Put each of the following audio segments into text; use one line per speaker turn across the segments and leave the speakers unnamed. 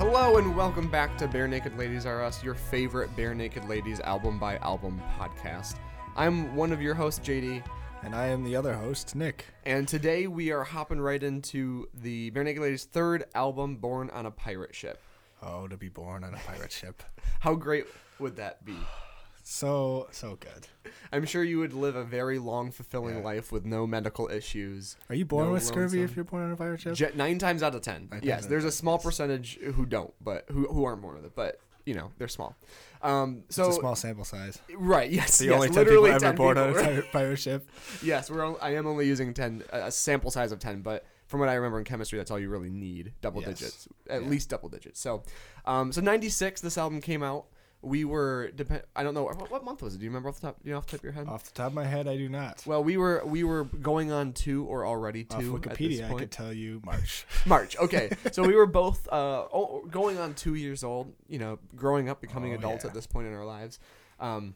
Hello and welcome back to Barenaked Ladies Are Us, your favorite Barenaked Ladies album by album podcast. I'm one of your hosts, JD,
And I am the other host, Nick.
and today we are hopping right into the Barenaked Ladies' third album, Born on a Pirate Ship.
Oh, to be born on a pirate ship.
How great would that be?
So, so good.
I'm sure you would live a very long, fulfilling
Yeah.
life with no medical issues.
Are you born
No
with scurvy if you're born on a pirate ship?
Je- nine times out of ten.
Nine
yes, there's a small percentage who don't, but who who aren't born with it. But you know, they're small. Um, so
it's a small sample size.
right, yes,
The
yes,
only 10 people ever
10
born
people,
on a pirate, ship.
Yes, we're. on- I am only using ten, a a sample size of ten, but from what I remember in chemistry, that's all you really need, double
Yes.
digits, at
Yeah.
least double digits. So, um, so ninety six, this album came out. We were depend. I don't know what, what month was it. Do you remember off the top? You know, off the top of your head?
Off the top of my head, I do not.
Well, we were we were going on two or already
Off
two. at this
Wikipedia, I could tell you March.
March. Okay, so we were both uh, going on two years old. You know, growing up, becoming
Oh,
adults
yeah.
at this point in our lives. Um,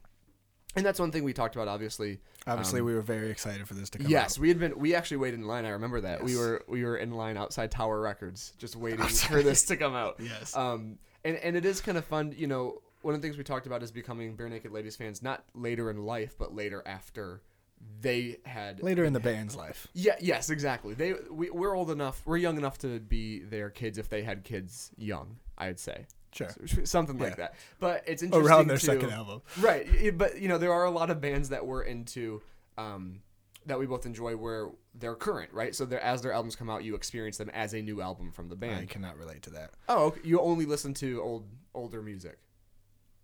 and that's one thing we talked about. Obviously,
Obviously,
Um,
we were very excited for this to come
yes,
out.
we had been. We actually waited in line. I remember that we were we were in line outside Tower Records, just waiting for this to come out.
Yes.
Um, and and it is kind of fun. You know, one of the things we talked about is becoming Barenaked Ladies fans, not later in life, but later after they had
Later in the band's life.
Yeah. Yes. Exactly. They we, we're old enough. We're young enough to be their kids if they had kids young. I'd say
Sure.
something like that. But it's interesting
Around their
to-
second album.
right? But you know, there are a lot of bands that we're into. Um, that we both enjoy where they're current, right? So they're, as their albums come out, you experience them as a new album from the band.
I cannot relate to that.
Oh, okay. you only listen to old older music.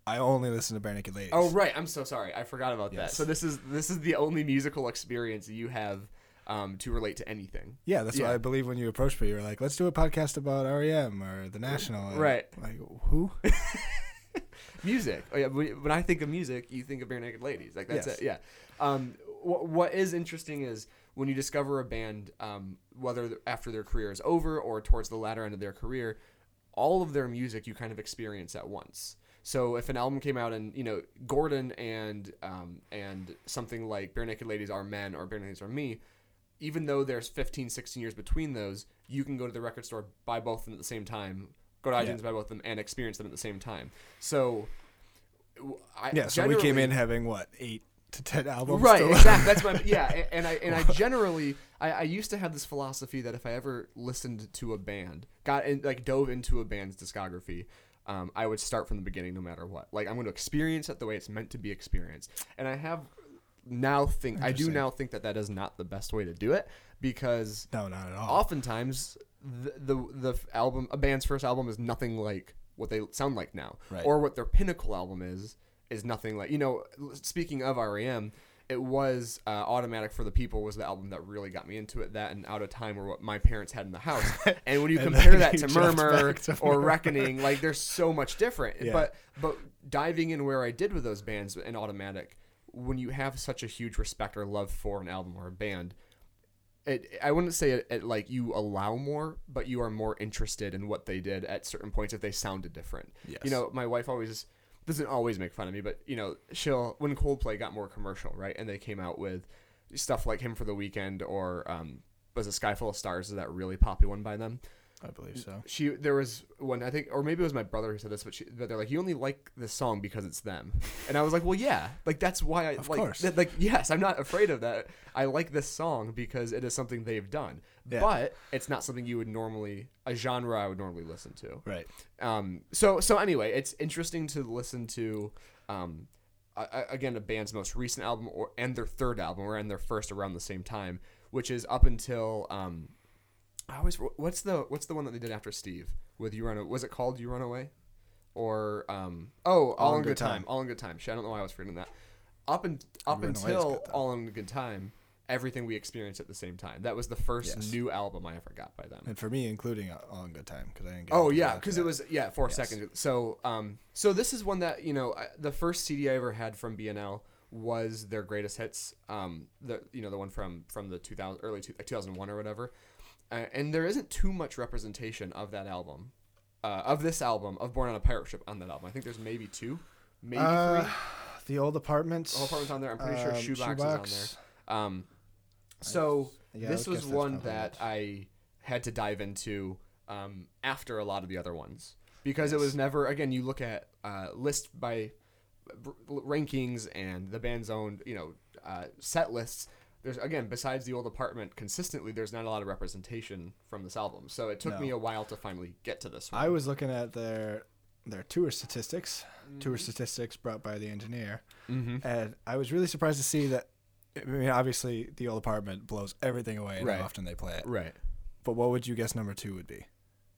I only listen to Barenaked Ladies.
Oh, right. I'm so sorry. I forgot about that.
Yes.
So this is this is the only musical experience you have um, to relate to anything.
Yeah, that's
Yeah.
why I believe when you approached me, you were like, let's do a podcast about REM or The National. And
Right.
Like, who?
Music. Oh yeah. When when I think of music, you think of barenaked ladies. Like that's
Yes.
it. Yeah. Um, what what is interesting is when you discover a band, um, whether th- after their career is over or towards the latter end of their career, all of their music you kind of experience at once. So if an album came out and you know Gordon and um, and something like Barenaked Ladies Are Men or Barenaked Ladies Are Me, even though there's 15, 16 years between those, you can go to the record store, buy both of them at the same time, go to
Yeah.
iTunes, buy both of them, and experience them at the same time. So, I,
Yeah, so we came in having, what, eight to ten albums?
Right, exactly. That's my yeah, a- and I and I generally I, I used to have this philosophy that if I ever listened to a band, got in like dove into a band's discography, um, I would start from the beginning no matter what. Like I'm going to experience it the way it's meant to be experienced, and I have now think I do now think that that is not the best way to do it because
No, not at all.
oftentimes the, the the album a band's first album is nothing like what they sound like now
Right.
or what their pinnacle album is is nothing like you know speaking of REM it was uh, automatic for the people was the album that really got me into it that and out of time were what my parents had in the house and when you compare that
you
to murmur
to
or
Murmur.
reckoning like they're so much different
Yeah.
but but diving in where I did with those bands and automatic when you have such a huge respect or love for an album or a band it, I wouldn't say it, it like you allow more, but you are more interested in what they did at certain points if they sounded different.
Yes.
You know, my wife always doesn't always make fun of me, but you know, she'll when Coldplay got more commercial, right, and they came out with stuff like "Hymn for the Weekend" or um, was a "Sky Full of Stars" is that really popular one by them?
I believe so.
She there was one I think, or maybe it was my brother who said this, but, she, but they're like, you only like this song because it's them, and I was like, well, yeah, like that's why I
Of
like,
course.
th- like yes, I'm not afraid of that. I like this song because it is something they've done,
Yeah.
but it's not something you would normally a genre I would normally listen to.
Right.
Um, so so anyway, it's interesting to listen to. Um, a- again, a band's most recent album or and their third album, or and their first around the same time, which is up until um, I always what's the what's the one that they did after Steve with You Run Was it called You Run Away? Or um, oh, All, in Good time. All in Good Time. Shit, I don't know why I was forgetting that. Up and up
You Run Away is
until
good.
All in Good Time, everything we experienced at the same time. That was the first
Yes.
new album I ever got by them.
And for me, including All Good Time, because I didn't get
Oh yeah, because it was yeah four
Yes.
seconds. So um so this is one that you know I- the first CD I ever had from BNL was their greatest hits. Um the you know the one from from the 2000 early two, 2001 or whatever. Uh, and there isn't too much representation of that album, uh, of this album of Born on a Pirate Ship on that album. I think there's maybe two, maybe
Uh,
three.
the old apartments.
All apartments on there. I'm pretty sure
um,
Shoebox, is on there. Um,
I-
so
yeah,
this was one that
it.
I had to dive into um, after a lot of the other ones. because it was never again. You look at uh, list by r- rankings and the band's own you know uh, set lists. There's again besides the old apartment, consistently there's not a lot of representation from this album. So it took
No.
me a while to finally get to this one.
I was looking at their their tour statistics, tour
Mm-hmm.
statistics brought by the engineer,
hmm
and I was really surprised to see that. I mean, obviously, the old apartment blows everything away and
Right.
how often they play it.
Right.
But what would you guess number two would be?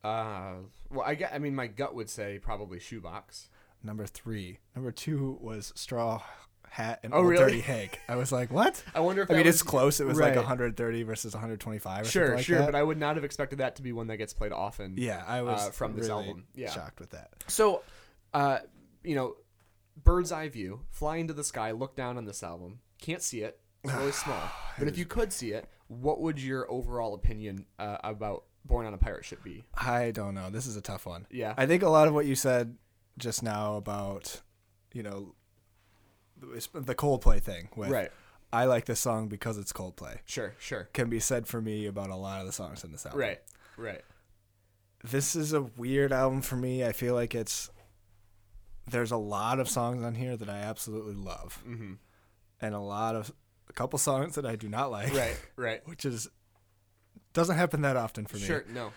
Uh, well, I. I mean, my gut would say probably shoebox.
Number three. Number two was Straw Hat and
Oh,
Old
really?
Dirty Hank. I was like, what?
I wonder if
I mean,
was-
it's close. It was like 130 versus 125 or
Sure,
something like
sure,
that.
but I would not have expected that to be one that gets played often.
yeah, I was
uh, from this
really
album. Yeah.
shocked with that.
So, uh, you know, bird's eye view, fly into the sky, look down on this album. Can't see it. It's really small. But if you could see it, what would your overall opinion uh, about Born on a Pirate Ship be?
I don't know. This is a tough one.
Yeah.
I think a lot of what you said just now about, you know, the Coldplay thing. With,
right.
I like this song because it's Coldplay.
Sure. Sure.
Can be said for me about a lot of the songs in this album.
Right. Right.
This is a weird album for me. I feel like it's there's a lot of songs on here that I absolutely love,
Mm-hmm.
and a lot of a couple songs that I do not like.
Right. Right.
Which is doesn't happen that often for me.
Sure. No.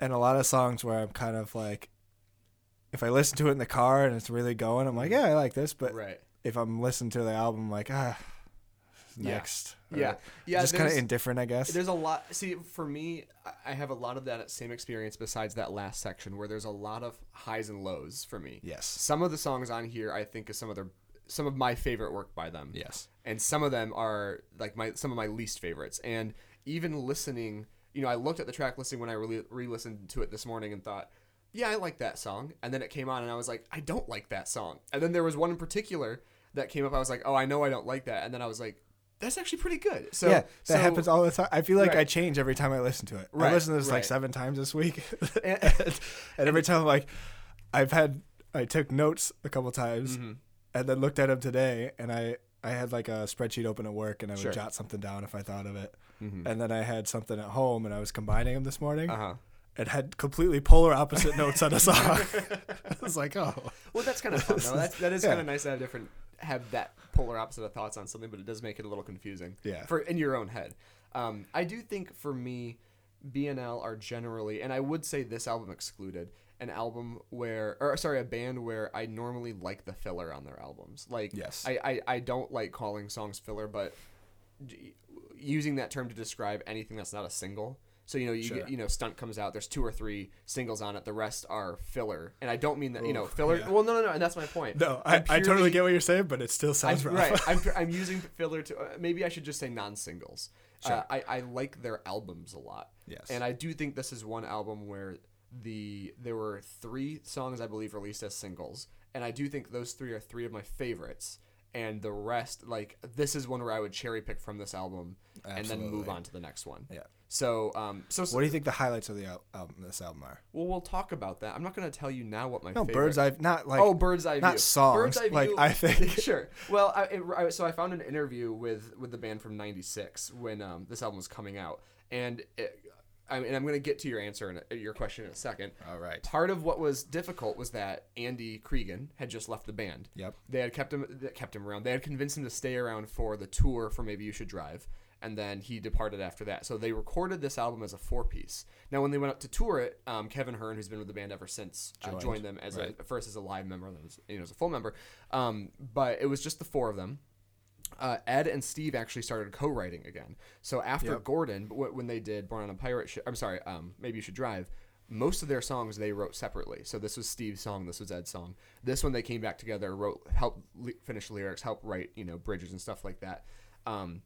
and a lot of songs where I'm kind of like, if I listen to it in the car and it's really going, I'm like, yeah, I like this. But
Right.
if I'm listening to the album, I'm like, ah,
Yeah.
next. Or
Yeah. Yeah.
just kind of indifferent, I guess.
There's a lot. See, for me, I- I have a lot of that same experience besides that last section where there's a lot of highs and lows for me.
Yes.
Some of the songs on here I think is some of their some of my favorite work by them.
Yes.
And some of them are like my some of my least favorites. And even listening, you know, I looked at the track listing when I re- re-listened to it this morning and thought, yeah, I like that song. And then it came on and I was like, I don't like that song. And then there was one in particular that came up. I was like, oh, I know I don't like that. And then I was like, that's actually pretty good. So
yeah, that
so-
happens all the time. I feel like
Right.
I change every time I listen to it.
Right,
I listened to this
right.
like seven times this week,
And-
and, every time I'm like, I've had I took notes a couple times,
Mhm.
And then looked at them today, and I I had like a spreadsheet open at work, and I would
Sure.
jot something down if I thought of it,
Mhm.
and then I had something at home, and I was combining them this morning,
Uh-huh.
and had completely polar opposite notes on a song. I was like, oh,
Well, that's kind of fun though. That's, that is
Yeah.
kind of nice to have different have that polar opposite of thoughts on something, but it does make it a little confusing.
Yeah.
For in your own head, um, I do think for me, BNL are generally, and I would say this album excluded, an album where, or sorry, a band where I normally like the filler on their albums. Like,
Yes.
I, I, I don't like calling songs filler, but d- using that term to describe anything that's not a single. So you know, you
Sure.
get you know, stunt comes out. There's two or three singles on it. The rest are filler, and I don't mean that you know filler.
yeah.
Well, no, no, no, and that's my point.
no, I,
I'm
I totally get what you're saying, but it still sounds
I'm,
rough.
right. I'm, I'm using filler to uh, maybe I should just say non-singles. Uh,
Sure.
I, I like their albums a lot.
Yes.
And I do think this is one album where the there were three songs I believe released as singles, and I do think those three are three of my favorites. And the rest, like this, is one where I would cherry pick from this album and then move on to the next one.
Yeah.
So, um, so,
What do you think the highlights of the al- album, this album are?
well, we'll talk about that. I'm not going to tell you now what my
No,
favorite.
Bird's Eye, not like
oh, Bird's Eye
not
View.
songs,
Bird's Eye
like,
View-
I think.
sure. Well, I, it, I, so I found an interview with with the band from '96 when um, this album was coming out, and it, I mean, I'm going to get to your answer and your question in a second.
All right.
Part of what was difficult was that Andy Creeggan had just left the band.
Yep.
They had kept him kept him around. They had convinced him to stay around for the tour for Maybe You Should Drive, and then he departed after that. So they recorded this album as a four piece. Now, when they went up to tour it, um, Kevin Hearn, who's been with the band ever since, uh,
Joined,
joined them as
right.
a first as a live member, then as, you know as a full member. Um, but it was just the four of them. Uh, Ed and Steve actually started co-writing again. So after
Yep.
Gordon, when they did "Born on a Pirate Ship," I'm sorry, um, maybe you should drive. Most of their songs they wrote separately. So this was Steve's song, this was Ed's song. This one they came back together, wrote, helped li- finish lyrics, helped write, you know, bridges and stuff like that. Um,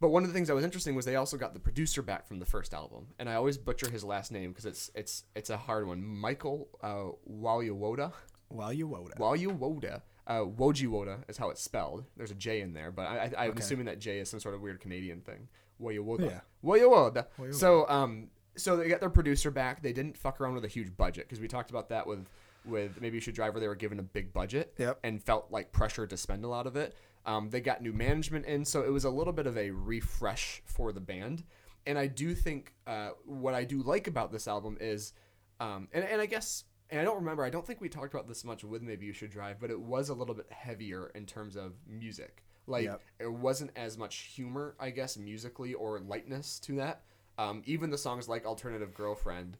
but one of the things that was interesting was they also got the producer back from the first album, and I always butcher his last name because it's it's it's a hard one. Michael uh,
you.
Walyawoda. Uh, Wojewoda is how it's spelled. There's a J in there, but I, I, I'm
Okay.
assuming that J is some sort of weird Canadian thing. Walyawoda.
Yeah.
Walyawoda. So, um, so they got their producer back. They didn't fuck around with a huge budget because we talked about that with with maybe you should drive where they were given a big budget
Yep.
and felt like pressure to spend a lot of it. Um, they got new management in, so it was a little bit of a refresh for the band. And I do think uh, what I do like about this album is, um, and, and I guess and I don't remember. I don't think we talked about this much with maybe you should drive, but it was a little bit heavier in terms of music. Like
Yep.
it wasn't as much humor, I guess, musically or lightness to that. Um, even the songs like "Alternative Girlfriend,"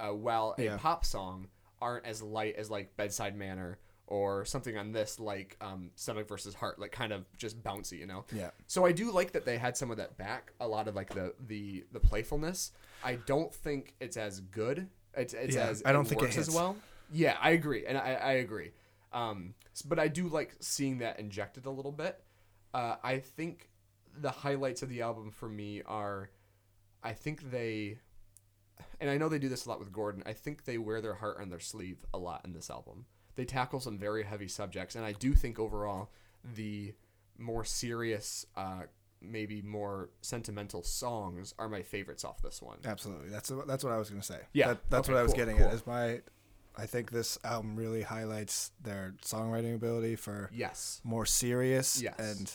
uh, while a
Yeah.
pop song, aren't as light as like "Bedside Manner" or something on this like um, "Stomach versus Heart," like kind of just bouncy, you know.
Yeah.
So I do like that they had some of that back. A lot of like the the the playfulness. I don't think it's as good. It's, it's
Yeah,
as
I don't think it
works as well. Yeah, I agree, and I, I agree. Um, but I do like seeing that injected a little bit. Uh, I think the highlights of the album for me are, I think they, and I know they do this a lot with Gordon. I think they wear their heart on their sleeve a lot in this album. They tackle some very heavy subjects, and I do think overall the more serious, uh, maybe more sentimental songs are my favorites off this one.
Absolutely. That's that's what I was gonna say.
Yeah.
That, that's
Okay,
what I was
cool,
getting
cool.
at. Is my, I think this album really highlights their songwriting ability for
Yes.
more serious
Yes.
and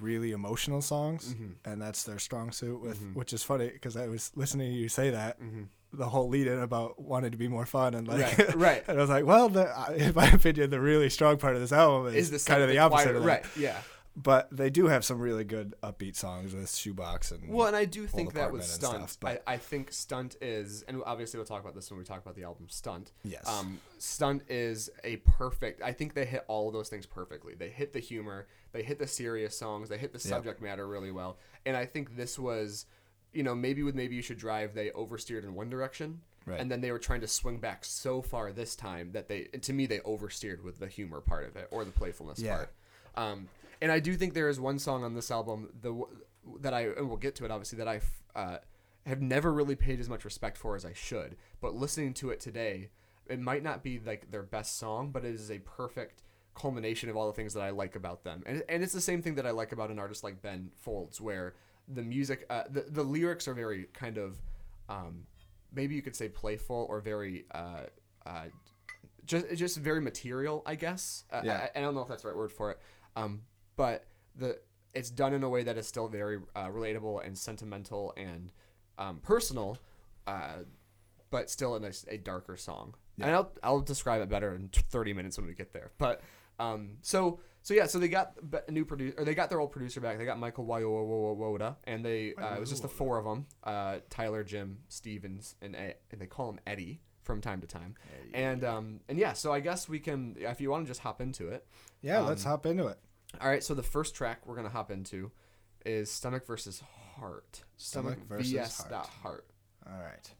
really emotional songs,
Mhm.
and that's their strong suit. With
Mhm.
which is funny because I was listening to you say that
Mhm.
the whole lead in about wanting to be more fun and like
Right, right.
and I was like, well, the, in my opinion, the really strong part of this album is,
Is
kind of the opposite of that.
right? Yeah.
But they do have some really good upbeat songs with Shoebox and
Well, and I do think that
was
Stunt,
stuff, but-
I, I think Stunt is, and obviously we'll talk about this when we talk about the album Stunt.
Yes.
Um, Stunt is a perfect. I think they hit all of those things perfectly. They hit the humor, they hit the serious songs, they hit the
Yep.
subject matter really well, and I think this was, you know, maybe with maybe you should drive, they oversteered in one direction.
Right.
And then they were trying to swing back so far this time that they, to me, they oversteered with the humor part of it or the playfulness
Yeah.
part. Um, and I do think there is one song on this album the that I and we'll get to it obviously that I uh, have never really paid as much respect for as I should. But listening to it today, it might not be like their best song, but it is a perfect culmination of all the things that I like about them. And and it's the same thing that I like about an artist like Ben Folds, where the music, uh, the the lyrics are very kind of, um, maybe you could say playful or very. Uh, uh, just just very material, I guess. Uh,
Yeah.
I, I don't know if that's the right word for it. Um, but the it's done in a way that is still very uh, relatable and sentimental and um, personal, uh, but still in a, a darker song. And I'll I'll describe it better in thirty minutes when we get there. But um, so so yeah, so they got a new producer, or they got their old producer back. They got Michael Woda, and they uh, it was just the four of them: uh, Tyler, Jim, Stevens, and and they call him Eddie from time to time. And um and yeah, so I guess we can if you want to just hop into it.
yeah, let's
um,
hop into it.
All right, so the first track we're gonna hop into is Stomach versus Heart.
Stomach versus
VS
Heart.
dot Heart.
All right.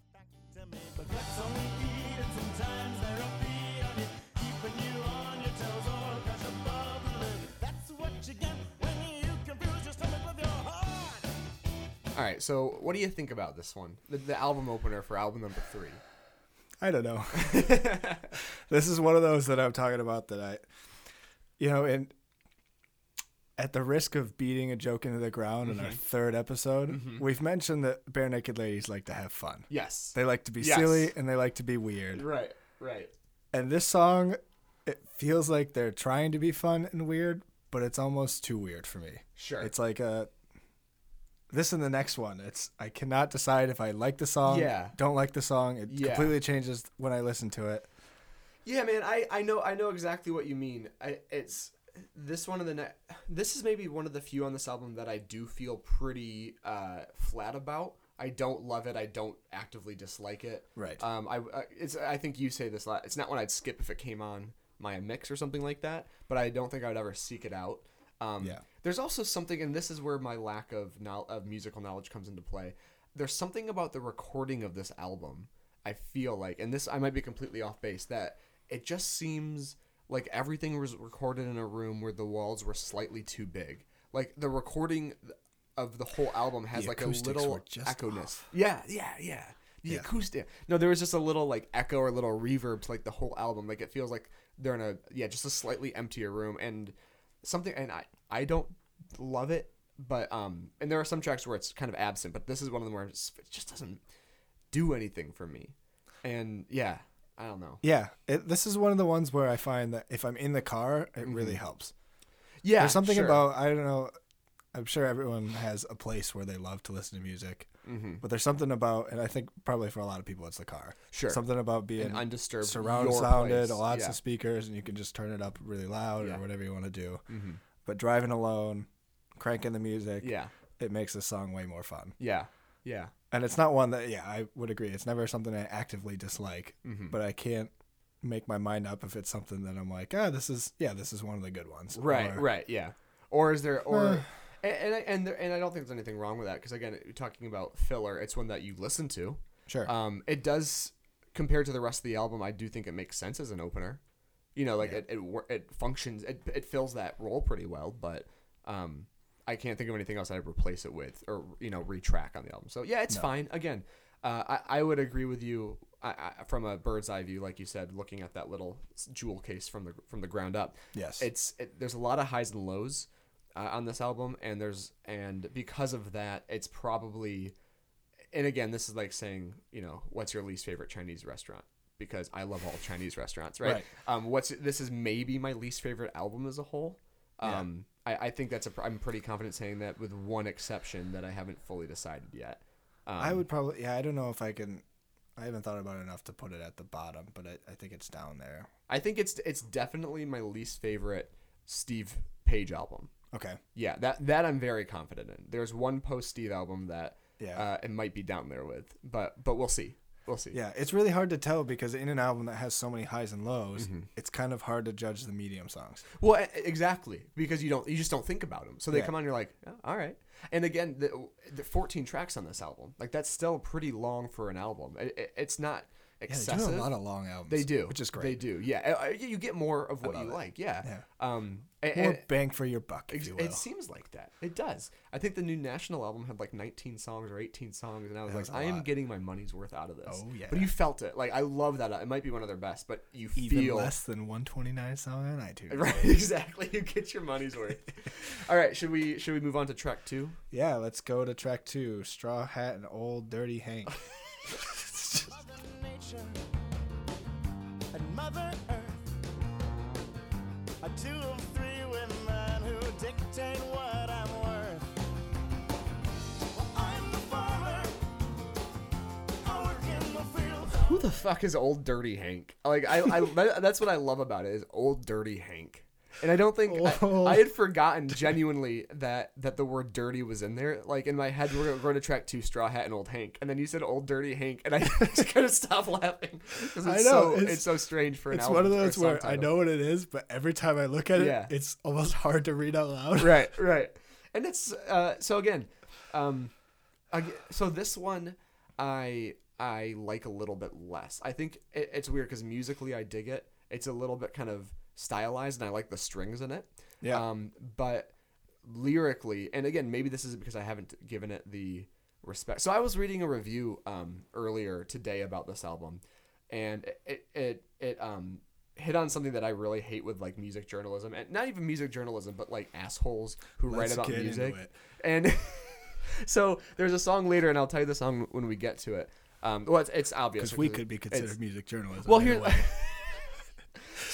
to me, but that's only eat and sometimes they're upbeat on it, keeping you on your toes or crush above the lid. That's what you get when you confuse your stomach with your heart.
All right, so what do you think about this one? The, the album opener for album number three.
I don't know. this is one of those that I'm talking about that I, you know, and at the risk of beating a joke into the ground in our
Mm-hmm.
third episode, we've mentioned that barenaked ladies like to have fun.
Yes.
They like to be
Yes.
silly and they like to be weird.
Right. Right.
And this song, it feels like they're trying to be fun and weird, but it's almost too weird for me.
Sure.
It's like a this and the next one. It's I cannot decide if I like the song,
Yeah.
don't like the song. It
Yeah.
completely changes when I listen to it.
Yeah, man, I, I know I know exactly what you mean. I, it's this one of the ne- this is maybe one of the few on this album that I do feel pretty uh, flat about. I don't love it. I don't actively dislike it.
Right.
Um. I it's I think you say this a lot. It's not one I'd skip if it came on my mix or something like that. But I don't think I would ever seek it out. Um,
Yeah.
There's also something, and this is where my lack of no- of musical knowledge comes into play. There's something about the recording of this album. I feel like, and this I might be completely off base, that it just seems like everything was recorded in a room where the walls were slightly too big. Like the recording of the whole album has
The
like a little
were
echo-ness.
off.
Yeah, yeah, yeah. The
Yeah.
acoustic. No, there was just a little like echo or little reverb to like the whole album. Like it feels like they're in a yeah, just a slightly emptier room and something. And I I don't love it, but um, and there are some tracks where it's kind of absent, but this is one of them where it just doesn't do anything for me. And yeah, I don't know.
Yeah, it, this is one of the ones where I find that if I'm in the car, it really helps.
Yeah,
There's something
sure.
about I don't know. I'm sure everyone has a place where they love to listen to music, But there's something about, and I think probably for a lot of people, it's the car.
Sure.
Something about being
undisturbed
surround sounded,
place.
lots
Yeah.
of speakers, and you can just turn it up really loud
Yeah.
or whatever you want to do.
Mm-hmm.
But driving alone, cranking the music,
Yeah.
it makes the song way more fun.
Yeah. Yeah.
And it's not one that, yeah, I would agree. It's never something I actively dislike,
Mm-hmm.
but I can't make my mind up if it's something that I'm like, ah, this is, yeah, this is one of the good ones.
Right,
Or-
right, yeah. Or is there, or,
Uh.
and and I, and, there, and I don't think there's anything wrong with that because again, talking about filler. It's one that you listen to.
Sure.
Um, it does compared to the rest of the album. I do think it makes sense as an opener. You know, like it, it it functions. It it fills that role pretty well. But um, I can't think of anything else I'd replace it with or you know retrack on the album. So yeah, it's fine. Again, uh, I I would agree with you. I, I, from a bird's eye view, like you said, looking at that little jewel case from the from the ground up,
Yes.
it's it, there's a lot of highs and lows uh, on this album, and there's and because of that, it's probably, and again, this is like saying, you know, what's your least favorite Chinese restaurant? Because I love all Chinese restaurants, right?
Right.
Um, what's this is maybe my least favorite album as a whole. Um, I, I think that's a I'm pretty confident saying that with one exception that I haven't fully decided yet. Um,
I would probably, yeah, I don't know if I can, I haven't thought about it enough to put it at the bottom, but I, I think it's down there.
I think it's it's definitely my least favorite Steve Page album.
Okay.
Yeah, that that I'm very confident in. There's one post Steve album that
Yeah.
uh, it might be down there with, but but we'll see. We'll see.
Yeah, it's really hard to tell because in an album that has so many highs and lows,
Mm-hmm.
it's kind of hard to judge the medium songs.
Well, exactly because you don't you just don't think about them. So they
Yeah.
come on, you're like, oh, all right. And again, the, the 14 tracks on this album, like that's still pretty long for an album. It, it- it's not
Yeah, they do a lot of long albums.
They do,
which is great.
They do. Yeah, Uh, you get more of what you
it.
like. Yeah.
Yeah.
Um. a-
More bang for your buck, if you will.
It seems like that. It does. I think the new national album had like 19 songs or 18 songs, and I was
That
like,
was
I am getting my money's worth out of this.
Oh, yeah.
But you felt it. Like I love that. It might be one of their best, but you
Even
feel
less than 129 song on iTunes.
right. Exactly. You get your money's worth. All right. Should we should we move on to track two?
Yeah, let's go to track two Straw Hat and Old Dirty Hank.
Nature and Mother Earth two of three who dictate what I'm worth. Well, I'm the farmer. The.
Who the fuck is Old Dirty Hank? Like I, I that's what I love about it is Old Dirty Hank. And I don't think I,
Oh.
I had forgotten genuinely that that the word dirty was in there. Like in my head, we we're going to track two Straw Hat and Old Hank, and then you said Old Dirty Hank, and I just couldn't stop laughing because
I know,
so
it's-
it's, so strange for an
It's one of those where I know what it is, but every time I look at it,
Yeah.
it's almost hard to read out loud.
right, right. And it's uh, so again, um, ag- so this one I I like a little bit less. I think it, it's weird because musically I dig it. It's a little bit kind of stylized, and I like the strings in it.
Yeah.
Um, but lyrically, and again, maybe this is because I haven't given it the respect. So I was reading a review um earlier today about this album, and it it it um hit on something that I really hate with like music journalism and not even music journalism, but like assholes who
Let's
write about music. And so there's a song later, and I'll tell you the song when we get to it. Um, well, it's, it's obvious
Because we could be considered music journalism.
well, here.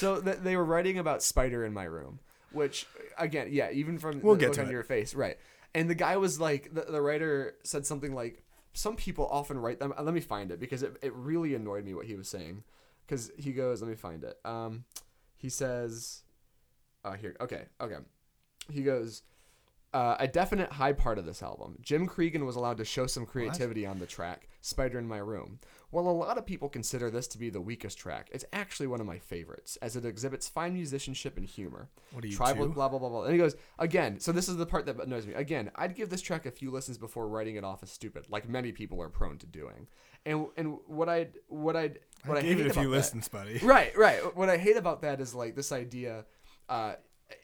so th- they were writing about Spider in my room, which again, yeah, even from
We'll
the
get
look
to
on
it.
your face, right? And the guy was like, the, the writer said something like, "Some people often write them." uh, Let me find it because it, it really annoyed me what he was saying. Because he goes, let me find it. Um, he says, uh, here, okay, okay. He goes, uh, a definite high part of this album. Jim Creeggan was allowed to show some creativity on the track, Spider in My Room. While a lot of people consider this to be the weakest track, it's actually one of my favorites, as it exhibits fine musicianship and humor.
What are you,
Tribal,
two?
blah, blah, blah, blah. And he goes, again, so this is the part that annoys me. Again, I'd give this track a few listens before writing it off as stupid, like many people are prone to doing. And and what I'd, what I'd, what I,
I gave
hate
it a few
that-
listens, buddy.
right, right. What I hate about that is like this idea, uh,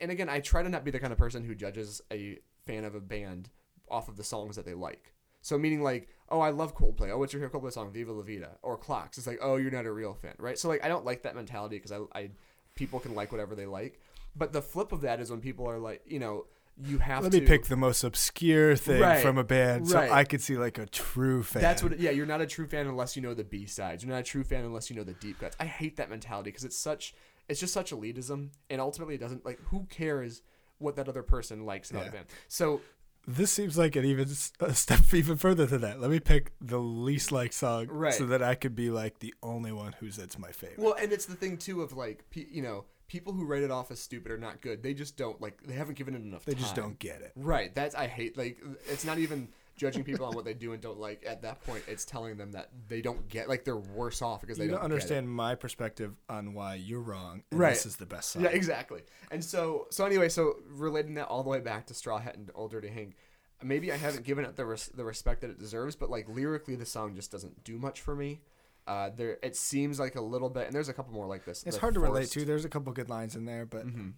and again, I try to not be the kind of person who judges a fan of a band off of the songs that they like. So meaning like, oh, I love Coldplay. Oh, what's your favorite Coldplay song? Viva La Vida or Clocks. It's like, oh, you're not a real fan, right? So like, I don't like that mentality because I, I, people can like whatever they like. But the flip of that is when people are like, you know, you have
Let
to
me pick the most obscure thing
Right,
from a band so. I could see like a true fan.
That's what. Yeah, you're not a true fan unless you know the B sides. You're not a true fan unless you know the deep cuts. I hate that mentality because it's such. It's just such elitism, and ultimately it doesn't like. Who cares what that other person likes about
Yeah.
a band? So
this seems like an even a step even further than that. Let me pick the least liked song,
Right.
so that I could be like the only one who's it's my favorite.
Well, and it's the thing too of like, you know, people who write it off as stupid or not good. They just don't like. They haven't given it enough.
they just don't get it.
Right. That's I hate. Like, it's not even judging people on what they do and don't like. At that point, it's telling them that they don't get. Like, they're worse off because they
You
don't
don't understand my perspective on why you're wrong. And
Right.
This is the best song.
Yeah, exactly. And so, so anyway, so relating that all the way back to Straw Hat and Old Dirty Hank, maybe I haven't given it the res- the respect that it deserves, but like lyrically, the song just doesn't do much for me. Uh, there, it seems like a little bit, and there's a couple more like this.
It's hard to relate to. There's a couple good lines in there, but
Mhm.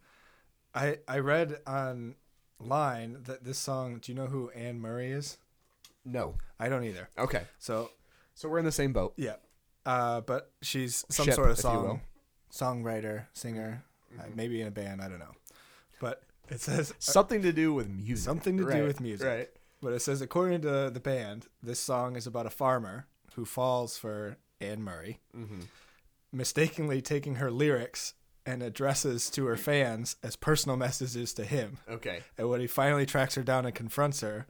I I read online that this song. Do you know who Anne Murray is?
No.
I don't either.
Okay.
So
So we're in the same boat.
yeah, uh, but she's some
Ship,
sort of
if you will.
song songwriter, singer, uh, maybe in a band. I don't know, but it says
Something to do with music.
Something to do
Right,
with music.
Right.
But it says, according to the band, this song is about a farmer who falls for Anne Murray,
Mm-hmm.
mistakenly taking her lyrics and addresses to her fans as personal messages to him.
Okay.
And when he finally tracks her down and confronts her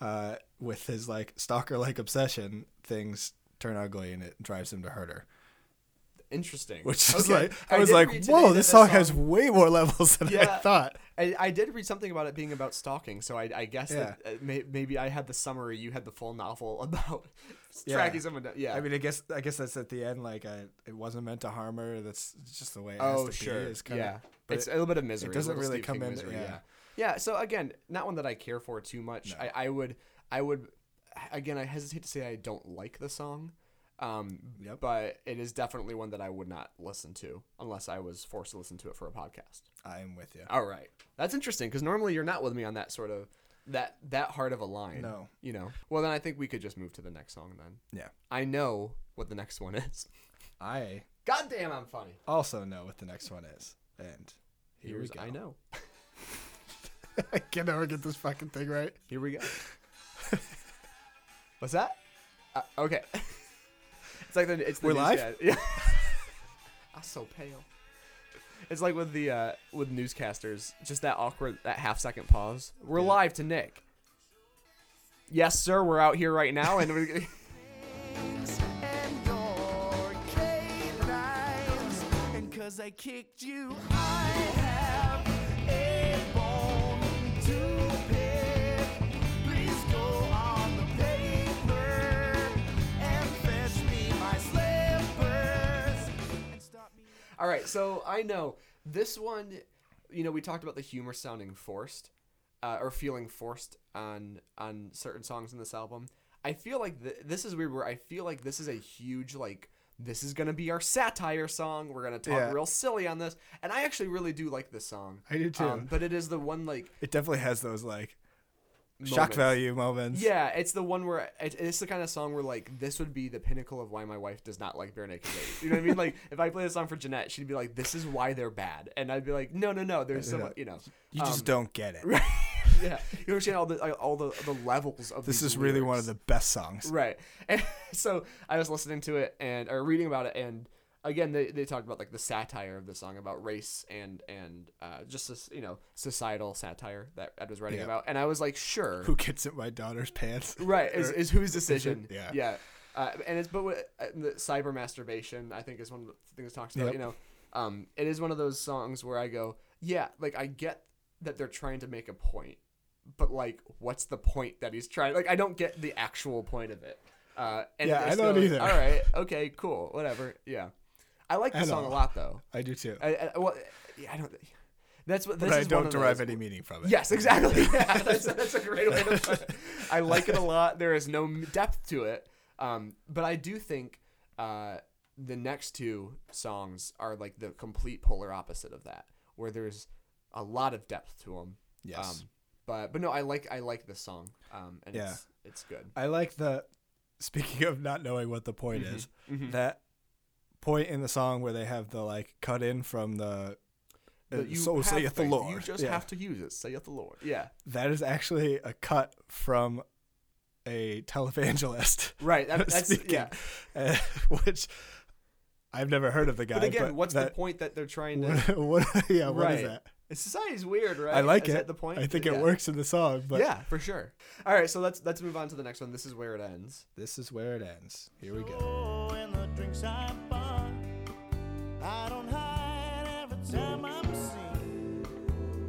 uh, with his like stalker like obsession, things turn ugly and it drives him to hurt her.
Interesting.
Which is
Okay.
like, I, was like, whoa, this
the
song, has way more levels than I thought.
I, I did read something about it being about stalking, so I, I guess that uh, may, maybe I had the summary, you had the full novel about
Yeah.
tracking someone down. Yeah.
I mean, I guess I guess that's at the end. Like, I, it wasn't meant to harm her. That's just the way it
oh,
has to
sure.
be. It's kinda,
yeah. it's a little bit of misery. It
doesn't really
Stephen
come
King
in-
Misery,
yeah.
Yeah. So again, not one that I care for too much.
No.
I, I would, I would, again, I hesitate to say I don't like the song. Um,
Yep.
but it is definitely one that I would not listen to unless I was forced to listen to it for a podcast.
I am with you.
All right, that's interesting because normally you're not with me on that sort of that that hard of a line.
No.
you know. Well, then I think we could just move to the next song then.
Yeah.
I know what the next one is.
I
God damn, I'm funny.
also know what the next one is, and here
Here's
we go.
I know.
I can never get this fucking thing right.
Here we go. What's that? Uh, okay. it's like the it's the
We're live?
Yeah. I'm so pale. It's like with the uh, with newscasters, just that awkward that half second pause. We're
Yeah.
live to Nick. Yes, sir. We're out here right now, and we.
and your canines. And cause I kicked you, I
All right, so I know this one. You know, we talked about the humor sounding forced, uh, or feeling forced on on certain songs in this album. I feel like th- this is weird. Where I feel like this is a huge like. This is gonna be our satire song. We're gonna talk
Yeah.
real silly on this, and I actually really do like this song.
I do too.
Um, but it is the one like
it definitely has those like shock value moments.
Yeah, it's the one where it, it's the kind of song where like this would be the pinnacle of why my wife does not like Barenaked Ladies. You know what I mean? Like if I play a song for Jeanette, she'd be like, "This is why they're bad," and I'd be like, "No, no, no. There's some,
Yeah.
you know,
You just
um,
don't get it.
Right. yeah, you understand all the like, all the the levels of
This is really one of the best songs.
right. And so I was listening to it and or reading about it, and again they, they talked about like the satire of the song about race and and uh, just this you know societal satire that Ed was writing
Yeah.
about, and I was like, sure,
Who gets in my daughter's pants?
right is, is whose decision?
Yeah.
yeah. Uh, and it's but uh, the cyber masturbation, I think is one of the things it talks about.
Yep.
You know, um, it is one of those songs where I go, yeah, like I get that they're trying to make a point, but like, what's the point that he's trying? Like, I don't get the actual point of it. Uh, and
Yeah, I don't
still-
either.
All right, okay, cool, whatever. Yeah, I like the
I
song a lot though.
I do too.
I, I well, yeah, I don't. That's what. This
but I don't derive
those-
any meaning from it.
Yes, exactly. Yeah, that's, that's a great way to put it. I like it a lot. There is no depth to it, um, but I do think uh, the next two songs are like the complete polar opposite of that, where there's a lot of depth to them.
Yes.
Um, but but no, I like I like this song, um, and
Yeah.
it's it's good.
I like the. Speaking of not knowing what the point is,
Mhm.
that point in the song where they have the like cut in from the. uh,
But you
so saith the. Lord.
You just
Yeah.
have to use it. Saith the Lord. Yeah.
That is actually a cut from a televangelist.
Right. That, that's
speaking,
yeah.
uh, which I've never heard of the guy.
But again, what's the point that they're trying to?
What, what- yeah, what is
Right.
that?
Society's weird, right?
I like
Is
it.
that the point?
I think
Yeah.
it works in the song, but
yeah, for sure. All right, so let's let's move on to the next one. This is where it ends.
this is where it ends. Here we go.
I don't hide every time I'm seen.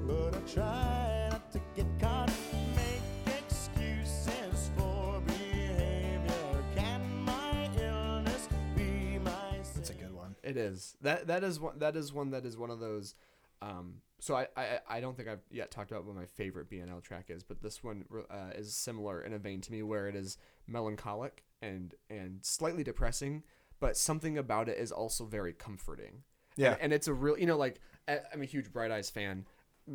But I try not to get caught. Make excuses for behavior. Can my illness be my
It's a good one.
It is that that is one that is one that is one of those. Um, so I, I I don't think I've yet talked about what my favorite BNL track is, but this one uh, is similar in a vein to me, where it is melancholic and and slightly depressing, but something about it is also very comforting.
Yeah.
and, and it's a real you know like I'm a huge Bright Eyes fan.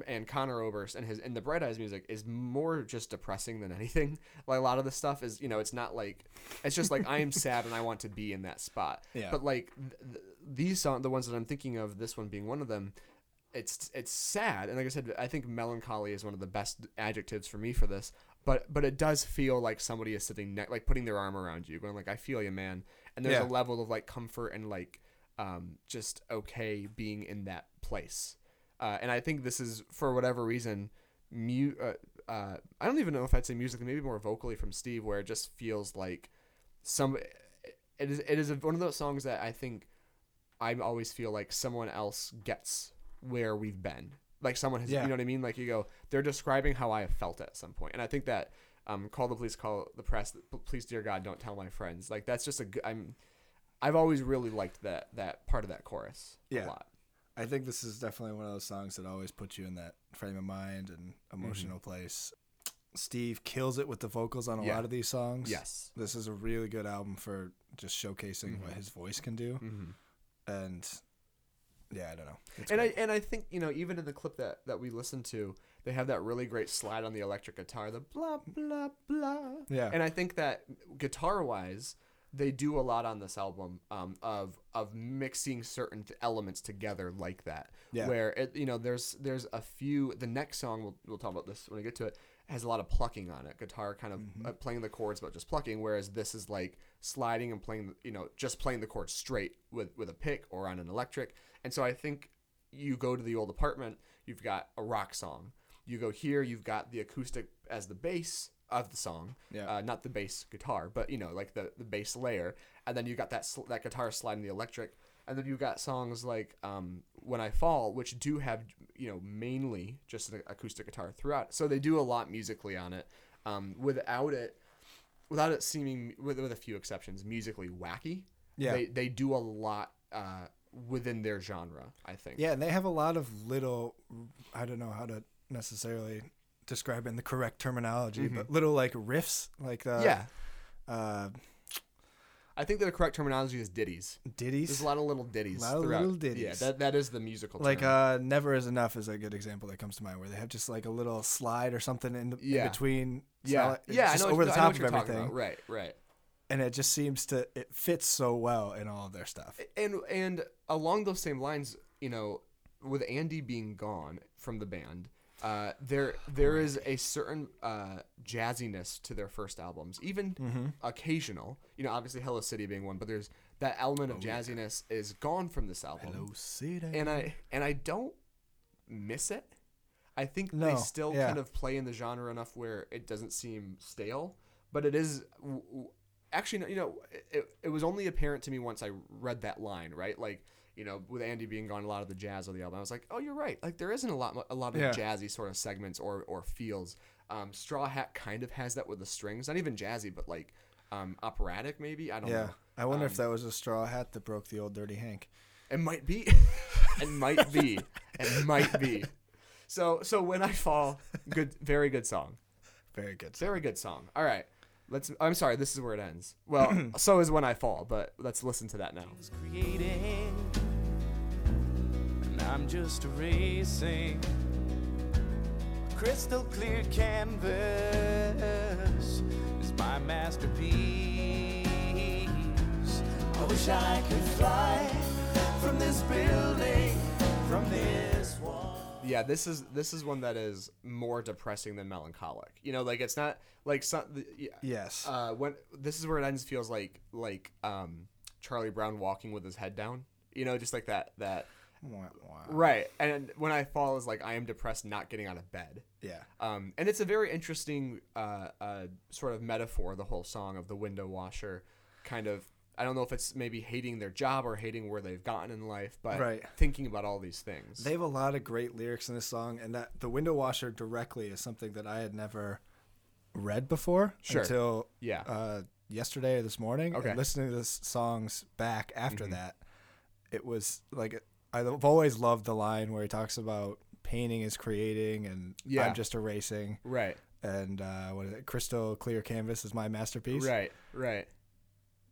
And Conor Oberst and his and the Bright Eyes music is more just depressing than anything. Like a lot of the stuff is, you know, it's not like it's just like I am sad and I want to be in that spot.
Yeah.
But like th- th- these song, the ones that I'm thinking of, this one being one of them, it's it's sad. And like I said, I think melancholy is one of the best adjectives for me for this. But but it does feel like somebody is sitting ne- like putting their arm around you, going like, "I feel you, man." And there's
Yeah.
a level of like comfort and like um, just okay being in that place. Uh, and I think this is for whatever reason, mu- uh, uh, I don't even know if I'd say musically, maybe more vocally from Steve, where it just feels like some. It is it is one of those songs that I think I always feel like someone else gets where we've been. Like someone has,
Yeah.
you know what I mean? Like you go, they're describing how I have felt at some point, and I think that um, call the police, call the press, please, dear God, don't tell my friends. Like that's just a good. I'm, I've always really liked that that part of that chorus
Yeah.
a lot.
I think this is definitely one of those songs that always puts you in that frame of mind and emotional place. Steve kills it with the vocals on a
Yeah.
lot of these songs.
Yes.
This is a really good album for just showcasing what his voice can do.
Mm-hmm.
And yeah, I don't know. It's
and
great.
I and I think you know even in the clip that that we listened to, they have that really great slide on the electric guitar, the blah blah blah.
Yeah.
And I think that guitar wise, they do a lot on this album um, of of mixing certain th- elements together like that.
Yeah.
Where it you know there's there's a few. The next song we'll we'll talk about this when we get to it has a lot of plucking on it. Guitar kind of uh, playing the chords but just plucking, whereas this is like sliding and playing you know just playing the chords straight with with a pick or on an electric. And so I think you go to the old apartment, you've got a rock song. You go here, you've got the acoustic as the bass of the song,
Yeah.
uh, not the bass guitar, but you know, like the, the bass layer, and then you got that sl- that guitar sliding the electric, and then you've got songs like um, "When I Fall," which do have you know mainly just an acoustic guitar throughout, so they do a lot musically on it. Um, without it, without it seeming, with, with a few exceptions, musically wacky.
Yeah.
they they do a lot uh, within their genre. I think.
yeah, and they have a lot of little, I don't know how to necessarily describe it in the correct terminology, but little like riffs, like uh,
Mm-hmm. yeah.
uh,
I think the correct terminology is ditties.
ditties.
There's a lot of little ditties.
A Lot of
throughout.
little ditties.
Yeah, that, that is the musical
like uh never is enough is a good example that comes to mind where they have just like a little slide or something in, the,
Yeah.
in between
yeah,
solid-
yeah,
just over the top of everything.
Right, right.
and it just seems to it fits so well in all of their stuff
And and along those same lines, you know, with Andy being gone from the band, uh, there there is a certain uh, jazziness to their first albums, even
Mm-hmm.
occasional. You know, obviously Hello City being one, but there's that element of
Oh,
jazziness is gone from this album. Hello City, and I and I don't miss it. I think they still
yeah.
kind of play in the genre enough where it doesn't seem stale, but it is actually you know it, it was only apparent to me once I read that line right like you know with Andy being gone a lot of the jazz of the album I was like oh you're right like there isn't a lot a lot of
Yeah.
jazzy sort of segments or or feels um, Straw Hat kind of has that with the strings not even jazzy but like um, operatic maybe I don't
yeah
know
i wonder if
Um,
that was a straw hat that broke the old dirty hank
it might be. it might be. It might be. So so when I fall, good, very good song,
very good
very good song. All right, let's. I'm sorry, this is where it ends. Well, so is when I fall, but let's listen to that now.
Was creating, and I'm just erasing. Crystal clear canvas is my masterpiece. I wish I could fly from this building, from this wall.
Yeah, this is this is one that is more depressing than melancholic. You know, like it's not like some. yeah,
yes
Uh, when this is where it ends feels like like um Charlie Brown walking with his head down. You know, just like that that
Wah, wah.
Right. And when I fall is like I am depressed not getting out of bed.
Yeah.
Um, and it's a very interesting uh, uh, sort of metaphor, the whole song of the window washer. Kind of, I don't know if it's maybe hating their job or hating where they've gotten in life, but
Right.
thinking about all these things.
They have a lot of great lyrics in this song, and that the window washer directly is something that I had never read before
Sure.
until
yeah.
uh, yesterday or this morning.
Okay.
And listening to the songs back after
Mhm.
that, it was like I've always loved the line where he talks about painting is creating and
Yeah.
I'm just erasing,
right.
and uh, what is it? Crystal clear canvas is my masterpiece.
Right. Right.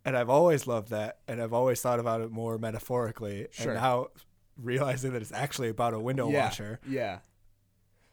And I've always loved that, and I've always thought about it more metaphorically.
Sure.
And now realizing that it's actually about a window
yeah.
washer,
Yeah.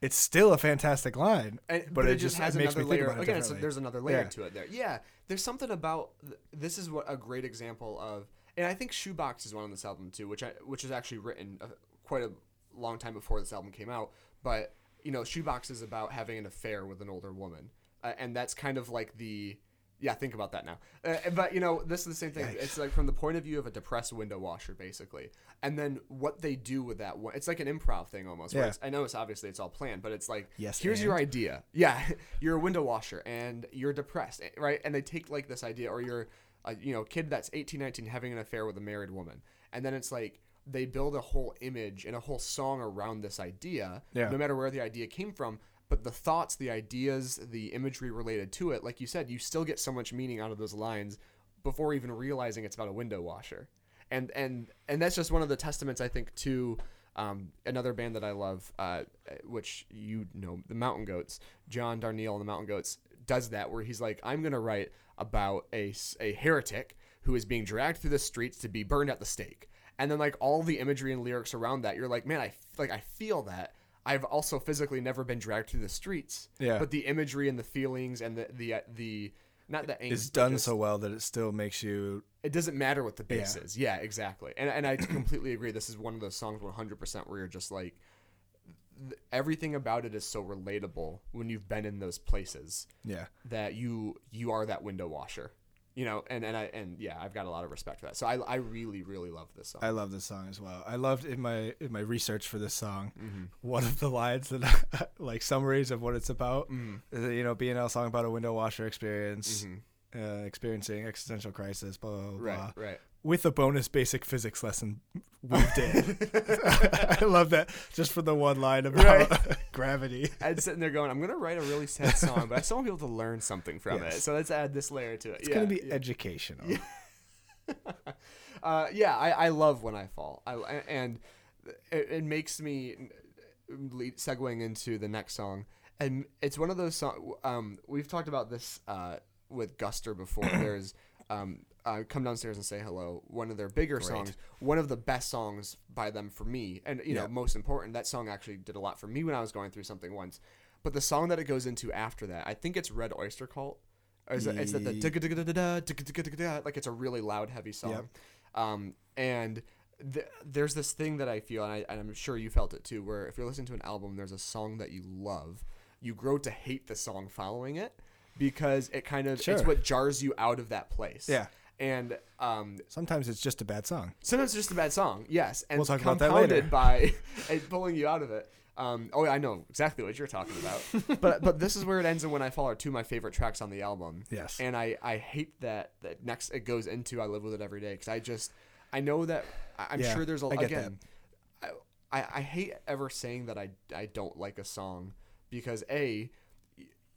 it's still a fantastic line.
And,
But it just-
has
it makes
another
me think
layer.
about it
Again, it's, there's another layer
Yeah.
to it there. Yeah, there's something about this is what a great example of, and I think Shoebox is one on this album too, which I which is actually written uh, quite a long time before this album came out. But you know, Shoebox is about having an affair with an older woman, uh, and that's kind of like the yeah. Think about that now. Uh, but you know, this is the same thing.
Yikes.
It's like from the point of view of a depressed window washer, basically, and then what they do with that one. It's like an improv thing almost.
Yeah.
I know it's obviously it's all planned, but it's like
Yes,
here's your idea. Yeah, you're a window washer and you're depressed, eh, right? And they take like this idea, or you're a you know kid that's 18, 19 having an affair with a married woman, and then it's like they build a whole image and a whole song around this idea,
Yeah.
no matter where the idea came from. But the thoughts, the ideas, the imagery related to it, like you said, you still get so much meaning out of those lines before even realizing it's about a window washer. And and and that's just one of the testaments I think to um, another band that I love, uh, which you know, the Mountain Goats. John Darnielle and the Mountain Goats does that, where he's like, I'm gonna write about a, a heretic who is being dragged through the streets to be burned at the stake, and then like all the imagery and lyrics around that, you're like, man, I like I feel that. I've also physically never been dragged through the streets,
Yeah.
but the imagery and the feelings and the the uh, the not the angst,
It's done
just-
so well that it still makes you.
it doesn't matter what the bass
Yeah.
is. Yeah, exactly. And and I completely agree. This is one of those songs 100% where you're just like everything about it is so relatable when you've been in those places
Yeah.
that you you are that window washer. You know, and and I and yeah, I've got a lot of respect for that. So I I really really love this song.
I love this song as well. I loved in my in my research for this song,
Mm-hmm.
one of the lines that like summaries of what it's about.
Mhm.
You know, being a song about a window washer experience,
Mhm.
uh, experiencing existential crisis, blah blah blah,
Right, right.
With a bonus basic physics lesson weaved in. I love that just for the one line about gravity.
I'm sitting there going, I'm gonna write a really sad song, but I still want people to learn something from
Yes.
it. So let's add this layer to it.
It's
yeah,
gonna be
yeah.
educational.
uh, yeah, I, I love when I fall. I and it, it makes me lead, segueing into the next song, and it's one of those songs. Um, we've talked about this uh, with Guster before. There's um, uh, "Come Downstairs and Say Hello," one of their bigger
Great.
songs, one of the best songs by them for me, and you know, most important. That song actually did a lot for me when I was going through something once. But the song that it goes into after that, I think it's Red Oyster Cult. Is it, it's that the like it's a really loud, heavy song.
Yep.
Um, and th- there's this thing that I feel, and, I, and I'm sure you felt it too, where if you're listening to an album, there's a song that you love, you grow to hate the song following it because it kind of it's what jars you out of that place.
Yeah.
And um,
Sometimes it's just a bad song.
sometimes it's just a bad song, yes, and
We'll talk about that
compounded
later.
by it pulling you out of it. Um, oh, yeah, I know exactly what you're talking about. but but this is where it ends, and when I fall are two of my favorite tracks on the album.
Yes.
And I, I hate that that next it goes into I live with it every day because I just I know that I'm
Yeah,
sure there's a
I
again I, I I hate ever saying that I I don't like a song because a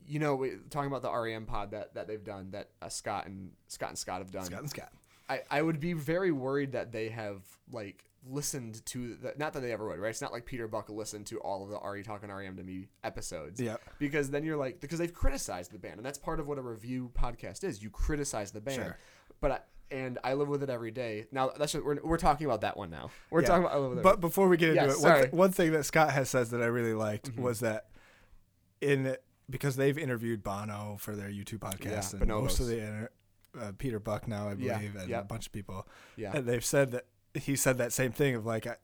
you know we, talking about the REM pod that, that they've done that uh, Scott and Scott and Scott have done
Scott and Scott.
I, I would be very worried that they have like listened to the not that they ever would right it's not like Peter Buck listened to all of the Are You Talking REM to Me episodes
Yeah.
because then you're like because they've criticized the band and that's part of what a review podcast is you criticize the band
Sure.
but I, and I live with it every day now that's just, we're, we're talking about that one now we're
Yeah.
talking about I live with it
But before we get into
Yeah,
it, one, th- one thing that Scott has said that I really liked
Mhm.
was that in because they've interviewed Bono for their YouTube podcast
Yeah,
and most of the inter- uh, Peter Buck now I
Yeah,
believe and
yeah.
a bunch of people
yeah
and they've said that he said that same thing of like I,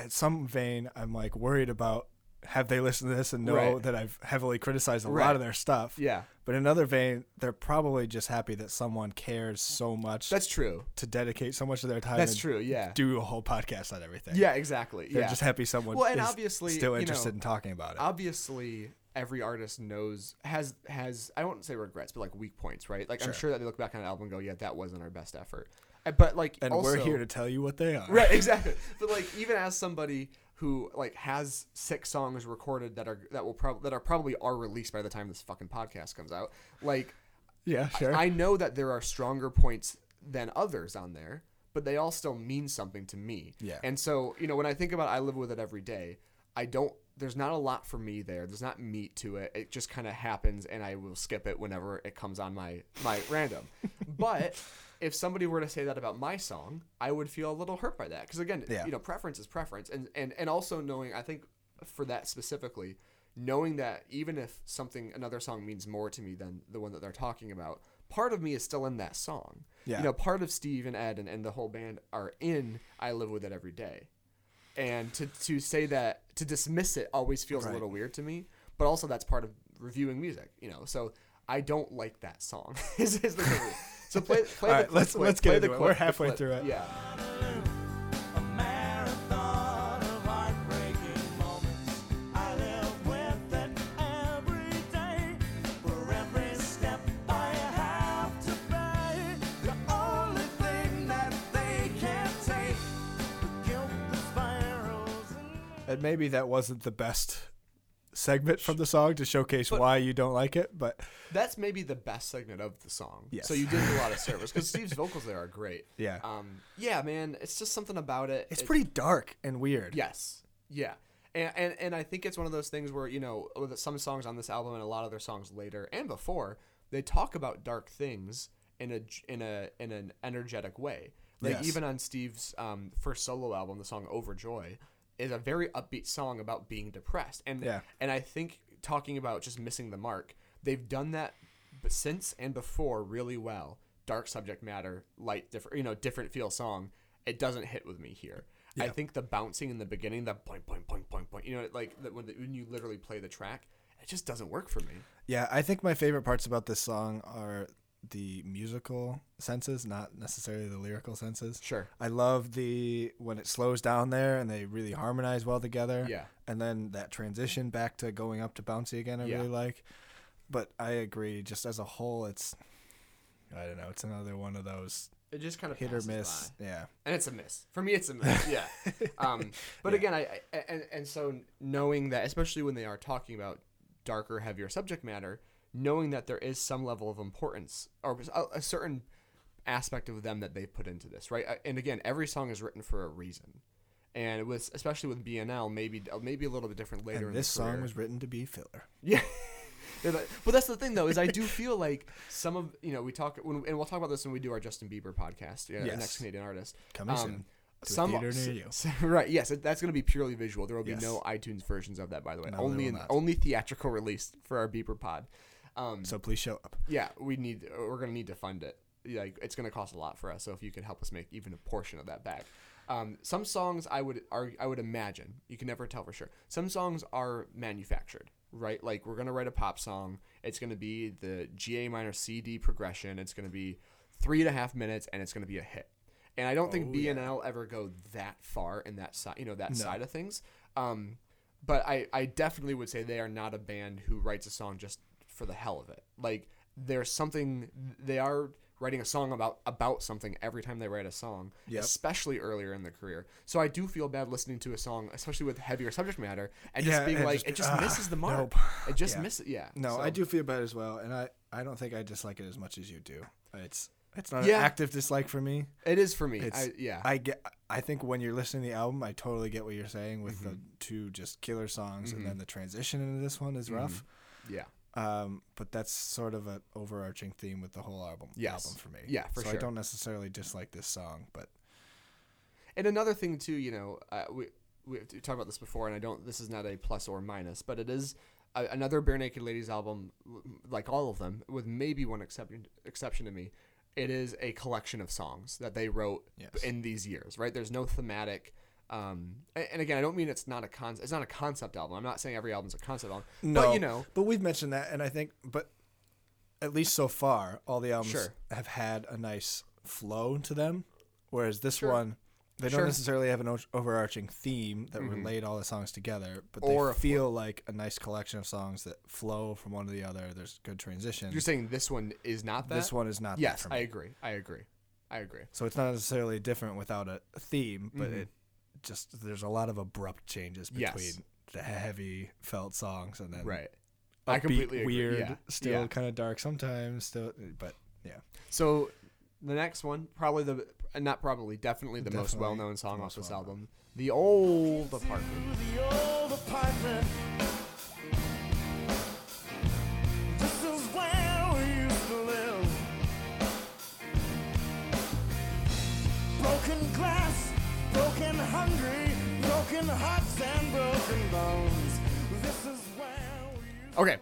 at some vein I'm like worried about have they listened to this and know
Right.
that I've heavily criticized a
Right.
lot of their stuff.
Yeah,
But in another vein, they're probably just happy that someone cares so much
that's true.
to dedicate so much of their time.
That's
and
true. Yeah.
Do a whole podcast on everything.
Yeah, exactly.
They're
yeah.
just happy someone
Well, and
is
obviously,
still
you
interested
know,
in talking about it.
obviously every artist knows has has I won't say regrets, but like weak points, right? Like I'm
Sure.
sure that they look back on an album and go, yeah, that wasn't our best effort. Uh, But like,
and
also,
we're here to tell you what they are.
right, exactly. But like, even as somebody who like has six songs recorded that are that will probably that are probably are released by the time this fucking podcast comes out, like
Yeah, sure.
I know that there are stronger points than others on there, but they all still mean something to me.
Yeah.
And so, you know, when I think about I live with it every day, I don't there's not a lot for me there. There's not meat to it. It just kind of happens and I will skip it whenever it comes on my my random. But if somebody were to say that about my song, I would feel a little hurt by that because again,
Yeah.
you know, preference is preference and and and also knowing I think for that specifically knowing that even if something another song means more to me than the one that they're talking about part of me is still in that song
Yeah.
you know part of steve and ed and, and the whole band are in i live with it every day and to, to say that to dismiss it always feels
Right.
a little weird to me but also that's part of reviewing music you know so i don't like that song is, is the so play, play
All
the
right, let's- let's get
play the
it. We're halfway through it.
yeah
and maybe that wasn't the best segment from the song to showcase
But-
why you don't like it, but
That's maybe the best segment of the song.
Yes.
So you did a lot of service because Steve's vocals there are great.
Yeah.
Um. Yeah, man. It's just something about it.
it's
It-
pretty dark and weird.
Yes. Yeah. And, and and I think it's one of those things where you know with some songs on this album and a lot of their songs later and before they talk about dark things in a in a in an energetic way. Like
Yes.
even on Steve's um, first solo album, the song "Overjoy" is a very upbeat song about being depressed. And
Yeah.
and I think talking about just missing the mark, they've done that since and before really well. Dark subject matter, light, different, you know, different feel song. It doesn't hit with me here. I think the bouncing in the beginning, the point, point, point, point, point, you know, like the, when, the, when you literally play the track, it just doesn't work for me.
Yeah, I think my favorite parts about this song are the musical senses, not necessarily the lyrical senses.
Sure.
I love the when it slows down there and they really harmonize well together.
Yeah.
And then that transition back to going up to bouncy again I
Yeah.
really like. But I agree, just as a whole it's I don't know, it's another one of those
It just kind of
hit or miss. Yeah.
and it's a miss for me. It's a miss. Yeah. Um, but again, I, I and and so knowing that, especially when they are talking about darker, heavier subject matter, knowing that there is some level of importance or a, a certain aspect of them that they put into this, right? And again, every song is written for a reason. And it was especially with BNL, maybe maybe a little bit different later.
And
in
this
the
song was written to be filler.
Yeah. But that's the thing though is I do feel like some of you know we talk when, and we'll talk about this when we do our Justin Bieber podcast yeah
Yes.
next Canadian artist
Coming um, soon to
some
theater near you.
right yes that's going to be purely visual there will be
Yes.
no iTunes versions of that by the way
No,
only in, only theatrical release for our Bieber pod um
So please show up.
yeah we need we're going to need to fund it like it's going to cost a lot for us so if you could help us make even a portion of that back um, some songs I would are, I would imagine you can never tell for sure. Some songs are manufactured, right? Like we're gonna write a pop song. It's gonna be the G A minor C D progression. It's gonna be three and a half minutes, and it's gonna be a hit. And I don't think
Oh,
B and L ever go that far in that side, you know, that
No.
side of things. Um, but I, I definitely would say they are not a band who writes a song just for the hell of it. Like there's something they are writing a song about about something every time they write a song,
Yep.
especially earlier in their career. So I do feel bad listening to a song, especially with heavier subject matter, and just
Yeah,
being
and
like
just-
it just
ah,
misses the mark.
nope.
It just
Yeah.
misses. Yeah.
No,
So-
I do feel bad as well, and I, I don't think I dislike it as much as you do. It's it's not
Yeah.
an active dislike for me.
It is for me. I, yeah.
I get. I think when you're listening to the album, I totally get what you're saying with
Mm-hmm.
the two just killer songs, and then the transition into this one is rough.
yeah.
Um, but that's sort of an overarching theme with the whole album.
Yes.
album for me.
Yeah, for
so I don't necessarily dislike this song, but
And another thing too, you know, uh, we we talked about this before, and I don't. This is not a plus or minus, but it is a, another Barenaked Ladies album, like all of them, with maybe one exception exception to me. It is a collection of songs that they wrote
Yes.
in these years, right? There's no thematic Um, and, again, I don't mean it's not a con. It's not a concept album. I'm not saying every album's a concept album.
No,
but you know,
but we've mentioned that, and I think, but at least so far, all the albums
Sure.
have had a nice flow to them, whereas this
Sure.
one. They
Sure.
don't necessarily have an o- overarching theme that relate all the songs together, but
Or
they
fl-
feel like a nice collection of songs that flow from one to the other. There's good transition.
you're saying this one is not that.
this one is not. that
Yes. I agree. I agree. I agree.
So it's not necessarily different without a, theme, but
Mhm.
it just there's a lot of abrupt changes between
Yes.
the heavy felt songs and then
Right. I
upbeat,
completely agree.
weird,
Yeah.
still
Yeah.
kind of dark sometimes, still but yeah.
So the next one, probably the not probably, definitely the most well-known song off this album, "The Old Apartment."
The old apartment. Broken hearts and broken bones. This is where
Okay,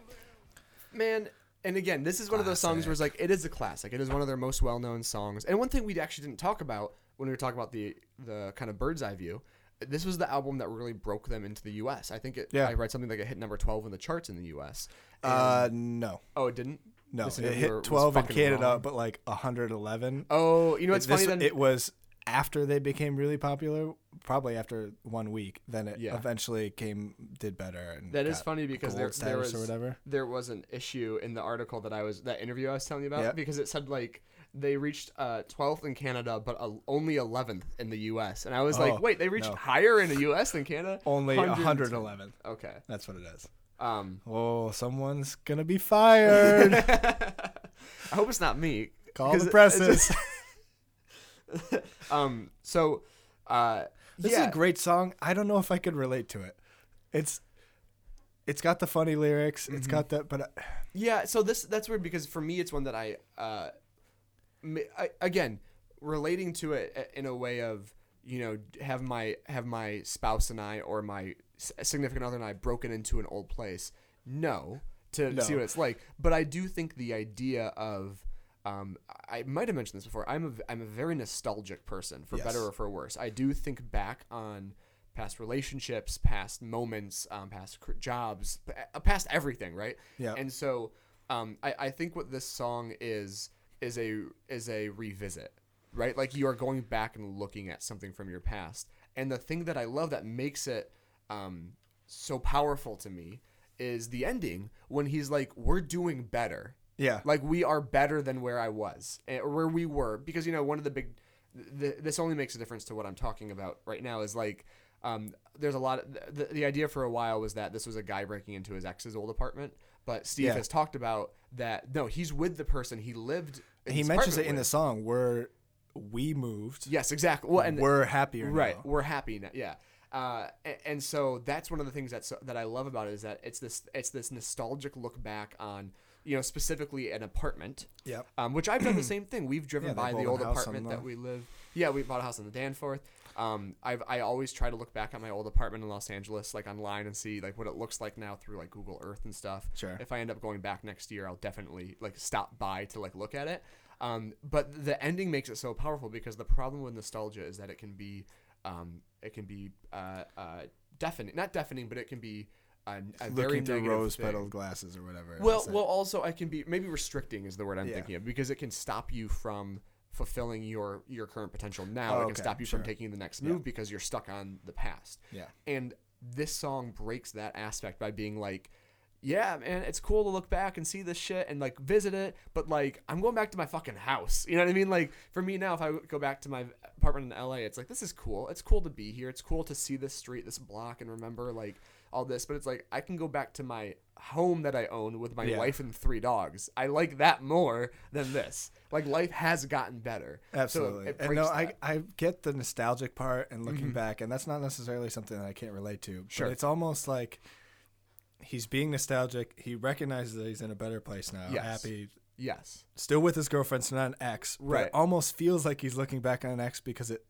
man. And again, this is one of those songs where it's like it is a classic. It is one of their most well-known songs. And one thing we actually didn't talk about when we were talking about the the kind of bird's eye view, this was the album that really broke them into the U.S. I think it.
Yeah.
I read something like it hit number twelve in the charts in the U.S. And-
Uh no.
oh, it didn't.
No,
This
it
interviewer
hit
was
12 in
fucking
Canada,
wrong.
but like 111.
Oh, you know what's
this-
funny then?
It was after they became really popular, probably after one week. Then it
Yeah.
eventually came did better. And
That is funny because there, there was
or whatever.
there was an issue in the article that I was that interview I was telling you about
Yep.
because it said like they reached uh, 12th in Canada but uh, only 11th in the U.S. and I was
Oh,
like, wait, they reached
no.
higher in the U.S. than Canada?
Only
110.
111.
Okay.
That's what it is.
Um,
Oh, someone's gonna be fired.
I hope it's not me.
Call the presses.
um. So, uh,
This
yeah.
is a great song. I don't know if I could relate to it. It's it's got the funny lyrics. It's
Mm-hmm.
got that, but I-
Yeah, so this that's weird because for me it's one that I, uh, I again relating to it in a way of you know have my have my spouse and I or my significant other and I broken into an old place. No, to
No.
see what it's like. But I do think the idea of um, I might have mentioned this before. I'm a I'm a very nostalgic person, for
Yes.
better or for worse. I do think back on past relationships, past moments, um, past cr- jobs, uh, past everything, right?
Yeah.
And so um, I, I think what this song is is a is a revisit, right? Like you are going back and looking at something from your past. And the thing that I love that makes it um, so powerful to me is the ending when he's like, "We're doing better."
Yeah,
like we are better than where I was eh, or where we were because you know one of the big th- this only makes a difference to what I'm talking about right now is like um, there's a lot of the, the idea for a while was that this was a guy breaking into his ex's old apartment but Steve
Yeah.
has talked about that no he's with the person he lived in
he
his
mentions it
apartment
in the
with.
song where we moved.
yes exactly well and
we're happier.
right
now.
we're happy now yeah uh, a- and so that's one of the things that's that I love about it is that it's this it's this nostalgic look back on you know specifically an apartment
Yep.
um, which I've done the same thing. We've driven
Yeah,
by the old apartment
the-
that we live. Yeah, we bought a house in the Danforth. Um, I've I always try to look back at my old apartment in Los Angeles, like online, and see like what it looks like now through like Google Earth and stuff.
Sure.
If I end up going back next year, I'll definitely like stop by to like look at it. Um, but the ending makes it so powerful because the problem with nostalgia is that it can be, um, it can be uh, uh, deafening, not deafening, but it can be very
Looking through
negative thing.
rose-petaled glasses or whatever.
Well, well, also I can be maybe restricting is the word I'm
Yeah.
thinking of because it can stop you from fulfilling your your current potential now.
Oh,
it
okay,
can stop you
sure.
from taking the next move because you're stuck on the past.
Yeah.
And this song breaks that aspect by being like, yeah, man, it's cool to look back and see this shit and like visit it, but like I'm going back to my fucking house. You know what I mean? Like for me now, if I go back to my apartment in LA, it's like this is cool. It's cool to be here. It's cool to see this street, this block, and remember like all this. But it's like I can go back to my home that I own with my
Yeah.
wife and three dogs. I like that more than this. Like life has gotten better.
Absolutely.
it
and no,
breaks
I. I get the nostalgic part and looking mm-hmm. back, and that's not necessarily something that I can't relate to.
Sure.
But it's almost like he's being nostalgic. He recognizes that he's in a better place now,
Yes.
happy,
yes.
still with his girlfriend, so not an ex.
Right.
It almost feels like he's looking back on an ex because it.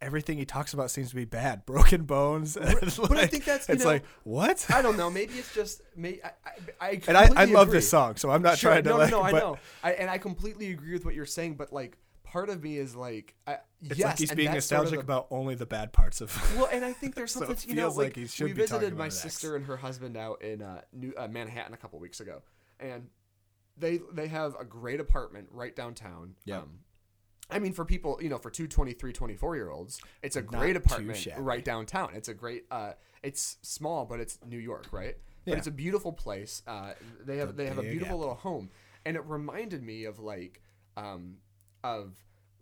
Everything he talks about seems to be bad, broken bones.
but I think that's, you
it's
know-
like what?
I don't know. Maybe it's just me. I, I, I
and I, I love
agree.
this song, so I'm not
Sure,
trying to
no,
like.
no, no, I know, I, and I completely agree with what you're saying. But like, part of me is like, I,
It's
yes,
like he's being
that's sort of
nostalgic
the-
about only the bad parts of.
Well, and I think there's
So
something
it
you know, like,
like he should
we visited my sister and her husband out in uh, New uh, Manhattan a couple weeks ago, and they they have a great apartment right downtown.
yeah
Um, I mean, for people, you know, for two 23, 24 year olds, it's a
Not
great apartment right downtown. It's a great, uh, it's small, but it's New York, right? But it's a beautiful place. Uh, they have
The
they have a beautiful
Apple.
little home, and it reminded me of like, um, of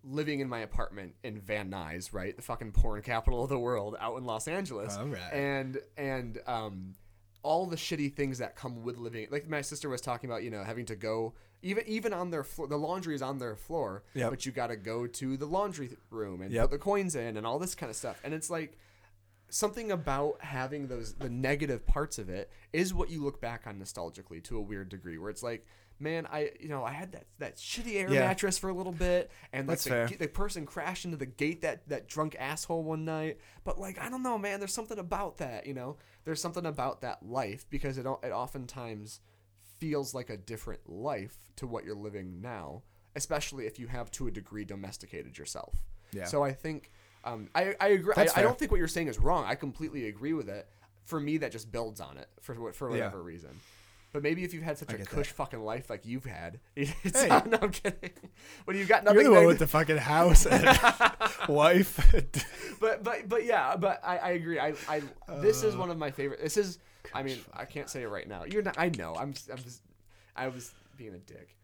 living in my apartment in Van Nuys, right, the fucking porn capital of the world, out in Los Angeles,
right.
and and um, all the shitty things that come with living. Like my sister was talking about, you know, having to go even even on their floor. The laundry is on their floor,
Yep.
but you got to go to the laundry room and
Yep.
put the coins in and all this kind of stuff. And it's like something about having those the negative parts of it is what you look back on nostalgically to a weird degree where it's like man i you know i had that that shitty air
Yeah.
mattress for a little bit and like
That's
the,
fair.
the person crashed into the gate that that drunk asshole one night but like i don't know man there's something about that you know there's something about that life because it it oftentimes feels like a different life to what you're living now especially if you have to a degree domesticated yourself
Yeah.
so i think um, I, I agree I, I don't think what you're saying is wrong i completely agree with it for me that just builds on it for what for
Yeah.
whatever reason but maybe if you've had such a
get
cush fucking life like you've had, it's
Hey.
no, I'm kidding. When you've got nothing,
You're the one with the fucking house and wife.
but but but yeah, but I, I agree. I, I this
Uh.
is one of my favorite. This is, I mean, I can't say it right now. You're not. I know. I'm. I'm just. I was being a dick.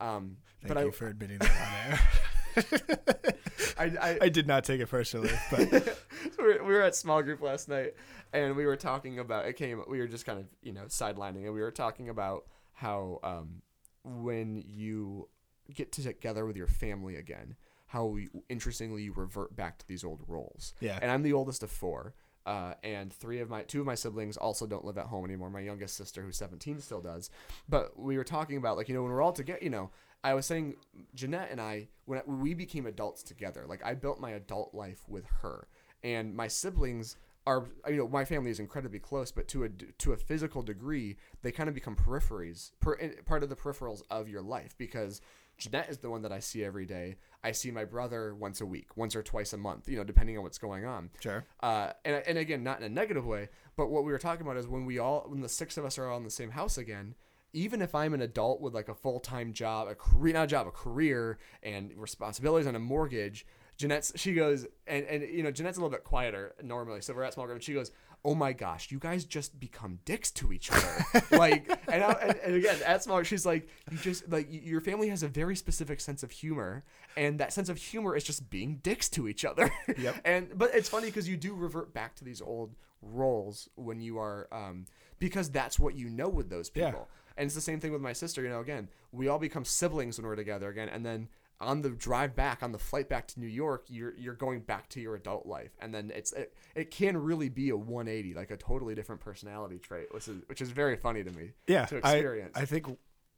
Um,
Thank
but
you
I,
for admitting that on air.
I, I,
I did not take it personally, but
we, were, we were at small group last night and we were talking about it came we were just kind of you know sidelining and we were talking about how um, when you get together with your family again how you, interestingly you revert back to these old roles
Yeah.
and i'm the oldest of four uh, and three of my two of my siblings also don't live at home anymore. My youngest sister who's 17 still does. But we were talking about like you know when we're all together you know i was saying jeanette and i when, we became adults together. Like i built my adult life with her. And my siblings are you know my family is incredibly close but to a to a physical degree they kind of become peripheries per, eh, part of the peripherals of your life because Jeanette is the one that I see every day. I see my brother once a week, once or twice a month, you know, depending on what's going on.
Sure.
Uh, and, and again, not in a negative way, but what we were talking about is when we all, when the six of us are all in the same house again, even if I'm an adult with like a full time job, a career, not a job, a career and responsibilities and a mortgage, Jeanette's, she goes, and, and, you know, Jeanette's a little bit quieter normally. So we're at small group and she goes, Oh my gosh, you guys just become dicks to each other. like, and, I, and, and again, at small, she's like, you just, like, your family has a very specific sense of humor. And that sense of humor is just being dicks to each other.
Yep.
and, but it's funny because you do revert back to these old roles when you are, um, because that's what you know with those
Yeah.
people. And it's the same thing with my sister. You know, again, we all become siblings when we're together again, and then on the drive back, on the flight back to New York, you're you're going back to your adult life, and then it's it, it can really be a 180, like a totally different personality trait, which is which is very funny to me.
yeah,
to
I. I think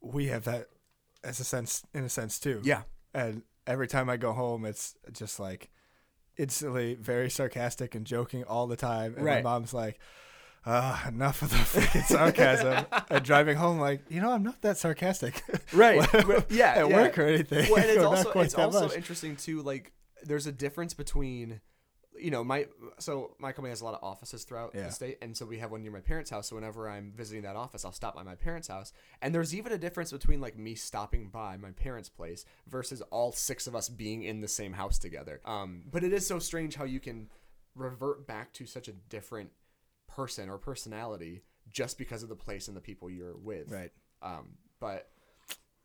we have that as a sense, in a sense too.
yeah,
And every time I go home, it's just like instantly very sarcastic and joking all the time. And
Right.
my mom's like, ah, enough of the freaking sarcasm. and driving home, like, you know, I'm not that sarcastic.
right. yeah,
At
yeah.
work or anything.
well, and it's also it's also
much.
interesting too. Like, there's a difference between, you know, my so my company has a lot of offices throughout
Yeah.
the state, and so we have one near my parents' house. So whenever I'm visiting that office, I'll stop by my parents' house. And there's even a difference between like me stopping by my parents' place versus all six of us being in the same house together. Um, but it is so strange how you can revert back to such a different person or personality just because of the place and the people you're with.
Right.
Um, but.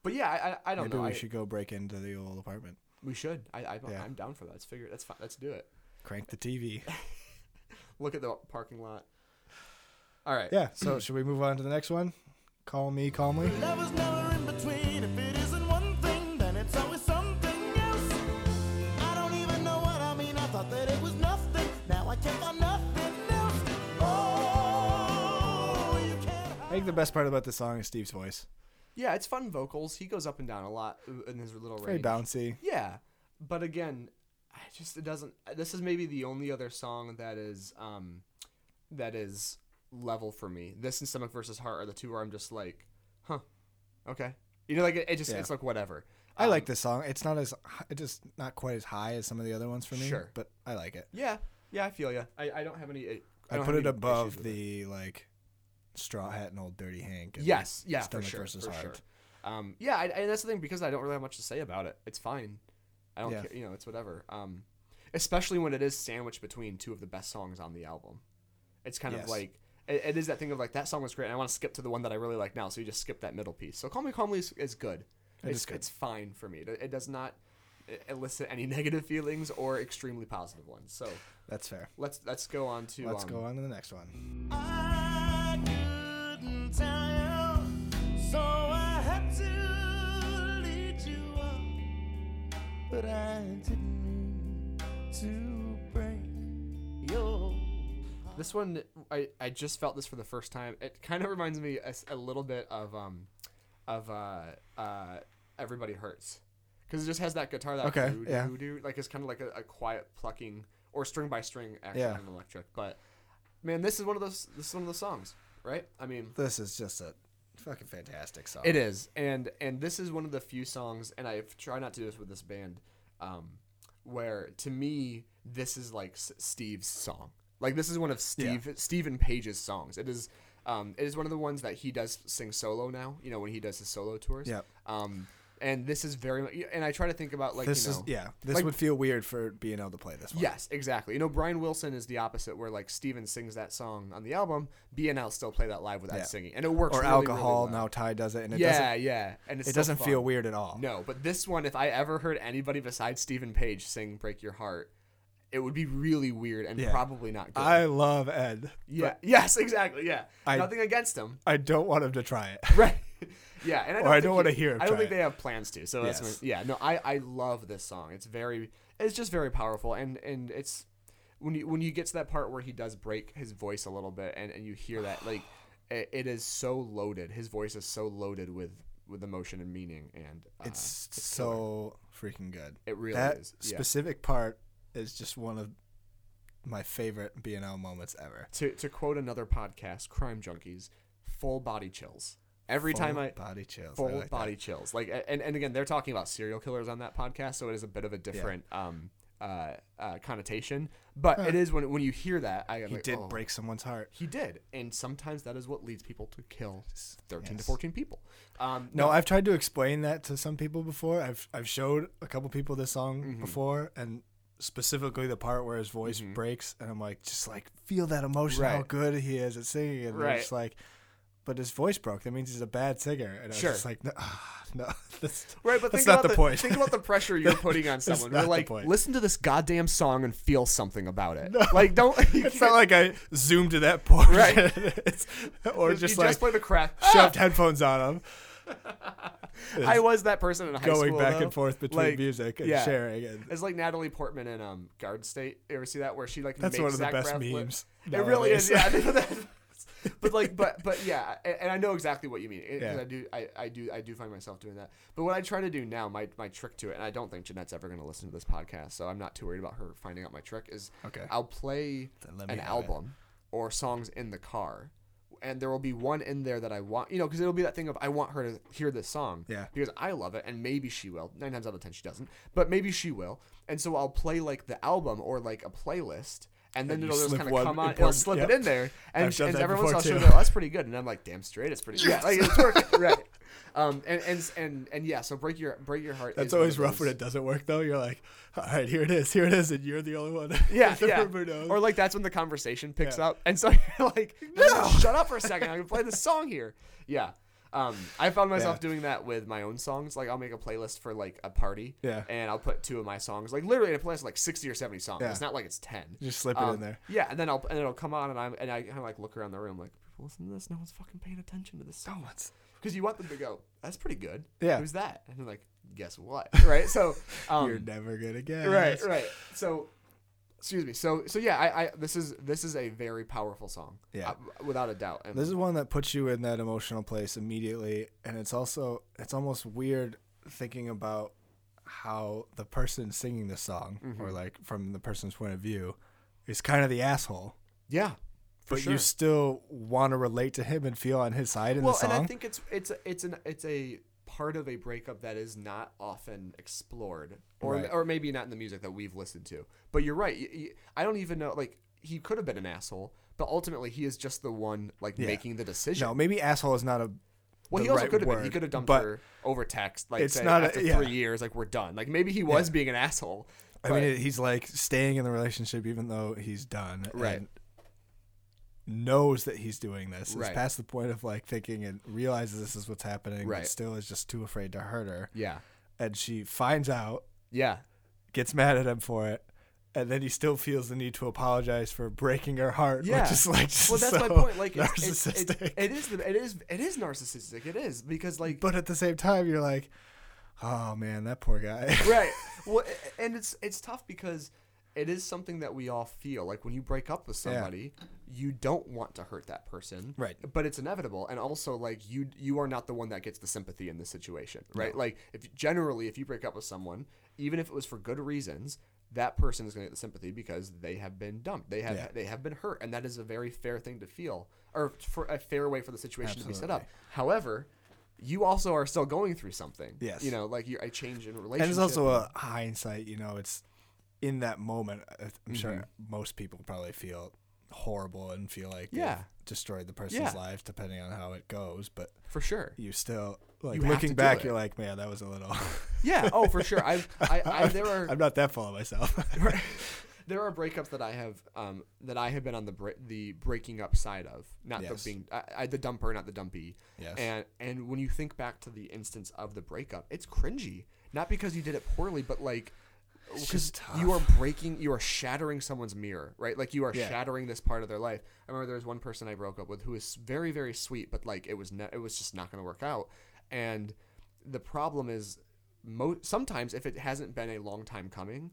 But yeah, I, I, I don't
Maybe
know.
we
I-
should go break into the old apartment.
we should. I, I
Yeah.
I'm down for that. Let's figure. That's fine. Let's do it.
Crank the TV.
Look at the parking lot. All right.
Yeah. So should we move on to the next one? Call me calmly. Think the best part about this song is Steve's voice.
Yeah, it's fun vocals. He goes up and down a lot in his little
Very
range.
bouncy.
Yeah, but again, I just it doesn't. This is maybe the only other song that is um that is level for me. This and Stomach versus Heart are the two where I'm just like, huh, okay. You know, like it, it just
Yeah.
it's like whatever.
I like
Um,
this song. It's not as it's just not quite as high as some of the other ones for me.
Sure.
but I like it.
Yeah, yeah, I feel you. I, I don't have any. I,
I,
don't
put
have
it
any
above
with it.
the like straw hat and old dirty Hank. and
Yes, yeah, for sure,
versus
for
Heart.
sure. Um, yeah, I, and that's the thing because I don't really have much to say about it. It's fine. I don't
Yeah.
care. You know, it's whatever. Um, especially when it is sandwiched between two of the best songs on the album. It's kind of like it, it is that thing of like that song was great. and I want to skip to the one that I really like now, so you just skip that middle piece. So "Call Me Calmly" is, is good.
It
it's
is good.
it's fine for me. It, it does not elicit any negative feelings or extremely positive ones. So
That's fair.
let's let's go on to
Let's
um,
go on to the next one.
I couldn't so I had to lead you on. But I didn't mean to break your
This one, I, I just felt this for the first time. It kind of reminds me a little bit of um, of uh, uh, Everybody Hurts, because it just has that guitar that
Okay,
doo-
yeah.
doo- doo, like it's kind of like a, a quiet plucking or string by string action
Yeah.
on electric. But man, this is one of those this is one of those songs, right? I mean,
This is just a fucking fantastic song.
it is, and and this is one of the few songs, and I try not to do this with this band, um, where to me this is like S- Steve's song. Like this is one of Steve Stephen Page's songs. It is, um, it is one of the ones that he does sing solo now. You know when he does his solo tours.
Yep.
Um, and this is very, mu- and I try to think about like
this
you know,
is yeah. This
like-
would feel weird for being able to play this one.
Yes, exactly. You know, Brian Wilson is the opposite, where like Steven sings that song on the album, BNL still play that live without
Yeah.
singing, and it works.
Or
really,
alcohol.
Really well.
Now Ty does it, and it
yeah,
doesn't.
yeah, and it's
It doesn't
fun.
feel weird at all.
No, but this one, if I ever heard anybody besides Stephen Page sing "Break Your Heart," it would be really weird and
Yeah.
probably not good.
I love Ed.
yeah. Yes. Exactly. Yeah.
I-
Nothing against him.
I don't want him to try it.
Right. Yeah. And I don't,
I don't wanna hear him
I don't think
it.
they have plans to. So that's
Yes.
my, yeah. No, I I love this song. It's very. It's just very powerful, and and it's when you when you get to that part where he does break his voice a little bit, and and you hear that like it, it is so loaded. His voice is so loaded with with emotion and meaning, and uh,
It's
killer.
so freaking good.
It really
that
is. Yeah.
specific part is just one of my favorite BNL moments ever.
to to quote another podcast, Crime Junkies, full body chills. Every time
Full
I
body chills.
Full
like that.
body chills. Like and, and again, they're talking about serial killers on that podcast, so it is a bit of a different um uh, uh connotation. But it is when when you hear that, I
He
like,
did
oh,
break someone's heart.
He did, and sometimes that is what leads people to kill thirteen to fourteen people. Um,
No, I've tried to explain that to some people before. I've I've showed a couple people this song
Mm-hmm.
before, and specifically the part where his voice breaks, and I'm like, just like feel that emotion, how good he is at singing, and they're
Right.
just like, but his voice broke. That means he's a bad singer, and I was just like, no, ah, no, that's,
Right, but
that's
think
not
about
the,
the,
point.
Think about the pressure you're putting on someone.
not
You're like, listen to this goddamn song and feel something about it. Like, don't.
it's not
can't-
like I zoomed to that point.
Right.
or just
just
like
play the crap.
shoved headphones on him.
I was that person in high
going
school.
Going back
though.
and forth between
Like,
music and
yeah.
sharing. And
It's like Natalie Portman in um Garden State. You ever see that where she like
That's
makes
one of the best
Braff
memes
It really is. Yeah. but like, but but yeah, and, and I know exactly what you mean. It-
Yeah.
I do, I, I do, I do find myself doing that. But what I try to do now, my my trick to it, and I don't think Jeanette's ever going to listen to this podcast, so I'm not too worried about her finding out my trick. Is
Okay.
I'll play
Then let me
an
have it.
album or songs in the car. And there will be one in there that I want, you know, because it'll be that thing of I want her to hear this song,
Yeah.
because I love it, and maybe she will. Nine times out of ten, she doesn't, but maybe she will. And so I'll play like the album or like a playlist, and then
And
it'll just kind of come on. It'll slip
yep.
it in there, and, and
that
every once in a while
before,
she'll
too.
go, "That's pretty good," and I'm like, "Damn straight, it's pretty." Good. Yeah, like it's working, right? Um, and and and and yeah, so break your break your heart.
That's always rough when it doesn't work though. You're like, all right, here it is, here it is, and you're the only one.
Yeah, yeah. Or like that's when the conversation picks
Yeah.
up, and so you're like, "No, shut up for a second. I can play this song here." Yeah. Um, I found myself
Yeah.
doing that with my own songs. Like I'll make a playlist for like a party,
Yeah.
and I'll put two of my songs, like literally in a playlist of like sixty or seventy songs.
Yeah.
It's not like it's ten.
just slip it
Um,
in there.
Yeah, and then I'll and it'll come on, and I'm and I kind of like look around the room, like people listen to this. No one's fucking paying attention to this song. Because you want them to go, that's pretty good.
Yeah.
Who's that? And they're like, guess what? Right. So, um,
You're never gonna get
right right so excuse me so so yeah i, I this is this is a very powerful song
Yeah.
uh, without a doubt and
This is one that puts you in that emotional place immediately, and it's also it's almost weird thinking about how the person singing the song,
Mm-hmm.
or like from the person's point of view, is kind of the asshole.
yeah
But
sure
you still want to relate to him and feel on his side in
well
the song.
Well, and i think it's it's a, it's an it's a part of a breakup that is not often explored, or
Right.
or maybe not in the music that we've listened to. But you're right. I don't even know. Like he could have been an asshole, but ultimately he is just the one like
Yeah.
making the decision.
No, maybe asshole is not a.
well, he also
right
could have been. He could have dumped
but
her over text. Like
it's
say,
not a-
after
yeah.
three years, like we're done. Like maybe he was
Yeah.
being an asshole.
I mean, he's like staying in the relationship even though he's done.
Right.
Knows that he's doing this. Is
Right.
past the point of like thinking and realizes this is what's happening,
Right.
but still is just too afraid to hurt her.
yeah,
And she finds out,
yeah,
gets mad at him for it, and then he still feels the need to apologize for breaking her heart.
Yeah.
Which is like just
well, that's my point. Like,
narcissistic.
it's, it is, the, it is, it is narcissistic. It is because, like,
but at the same time, you're like, oh man, that poor guy.
right. Well, and it's it's tough because it is something that we all feel. Like when you break up with
Yeah.
You don't want to hurt that person,
Right.
But it's inevitable, and also like you you are not the one that gets the sympathy in this situation, right?
No.
Like if generally if you break up with someone, even if it was for good reasons. That person is going to get the sympathy because they have been dumped. They have
Yeah.
they have been hurt, and that is a very fair thing to feel, or for a fair way for the situation to be set up. However, you also are still going through something.
Yes.
you know, like you a change in relationship.
and it's also a hindsight you know it's in that moment I- i'm sure
Mm-hmm.
most people probably feel horrible and feel like
Yeah.
destroyed the person's
Yeah.
life depending on how it goes but
for sure.
you still like
You
looking back you're like man that was a little
Yeah. Oh, for sure. I've, I, I, there are,
i'm not that full of myself
there are breakups that I have, um, that I have been on the bre- the breaking up side of, not
Yes.
the being, I, I, the dumper, not the dumpy.
Yes.
And and when you think back to the instance of the breakup, it's cringy. Not because you did it poorly, but like. Because you are breaking, you are shattering someone's mirror, right? Like you are
Yeah.
shattering this part of their life. I remember there was one person I broke up with who was very, very sweet, but like it was, ne- it was just not going to work out. And the problem is, mo- sometimes if it hasn't been a long time coming,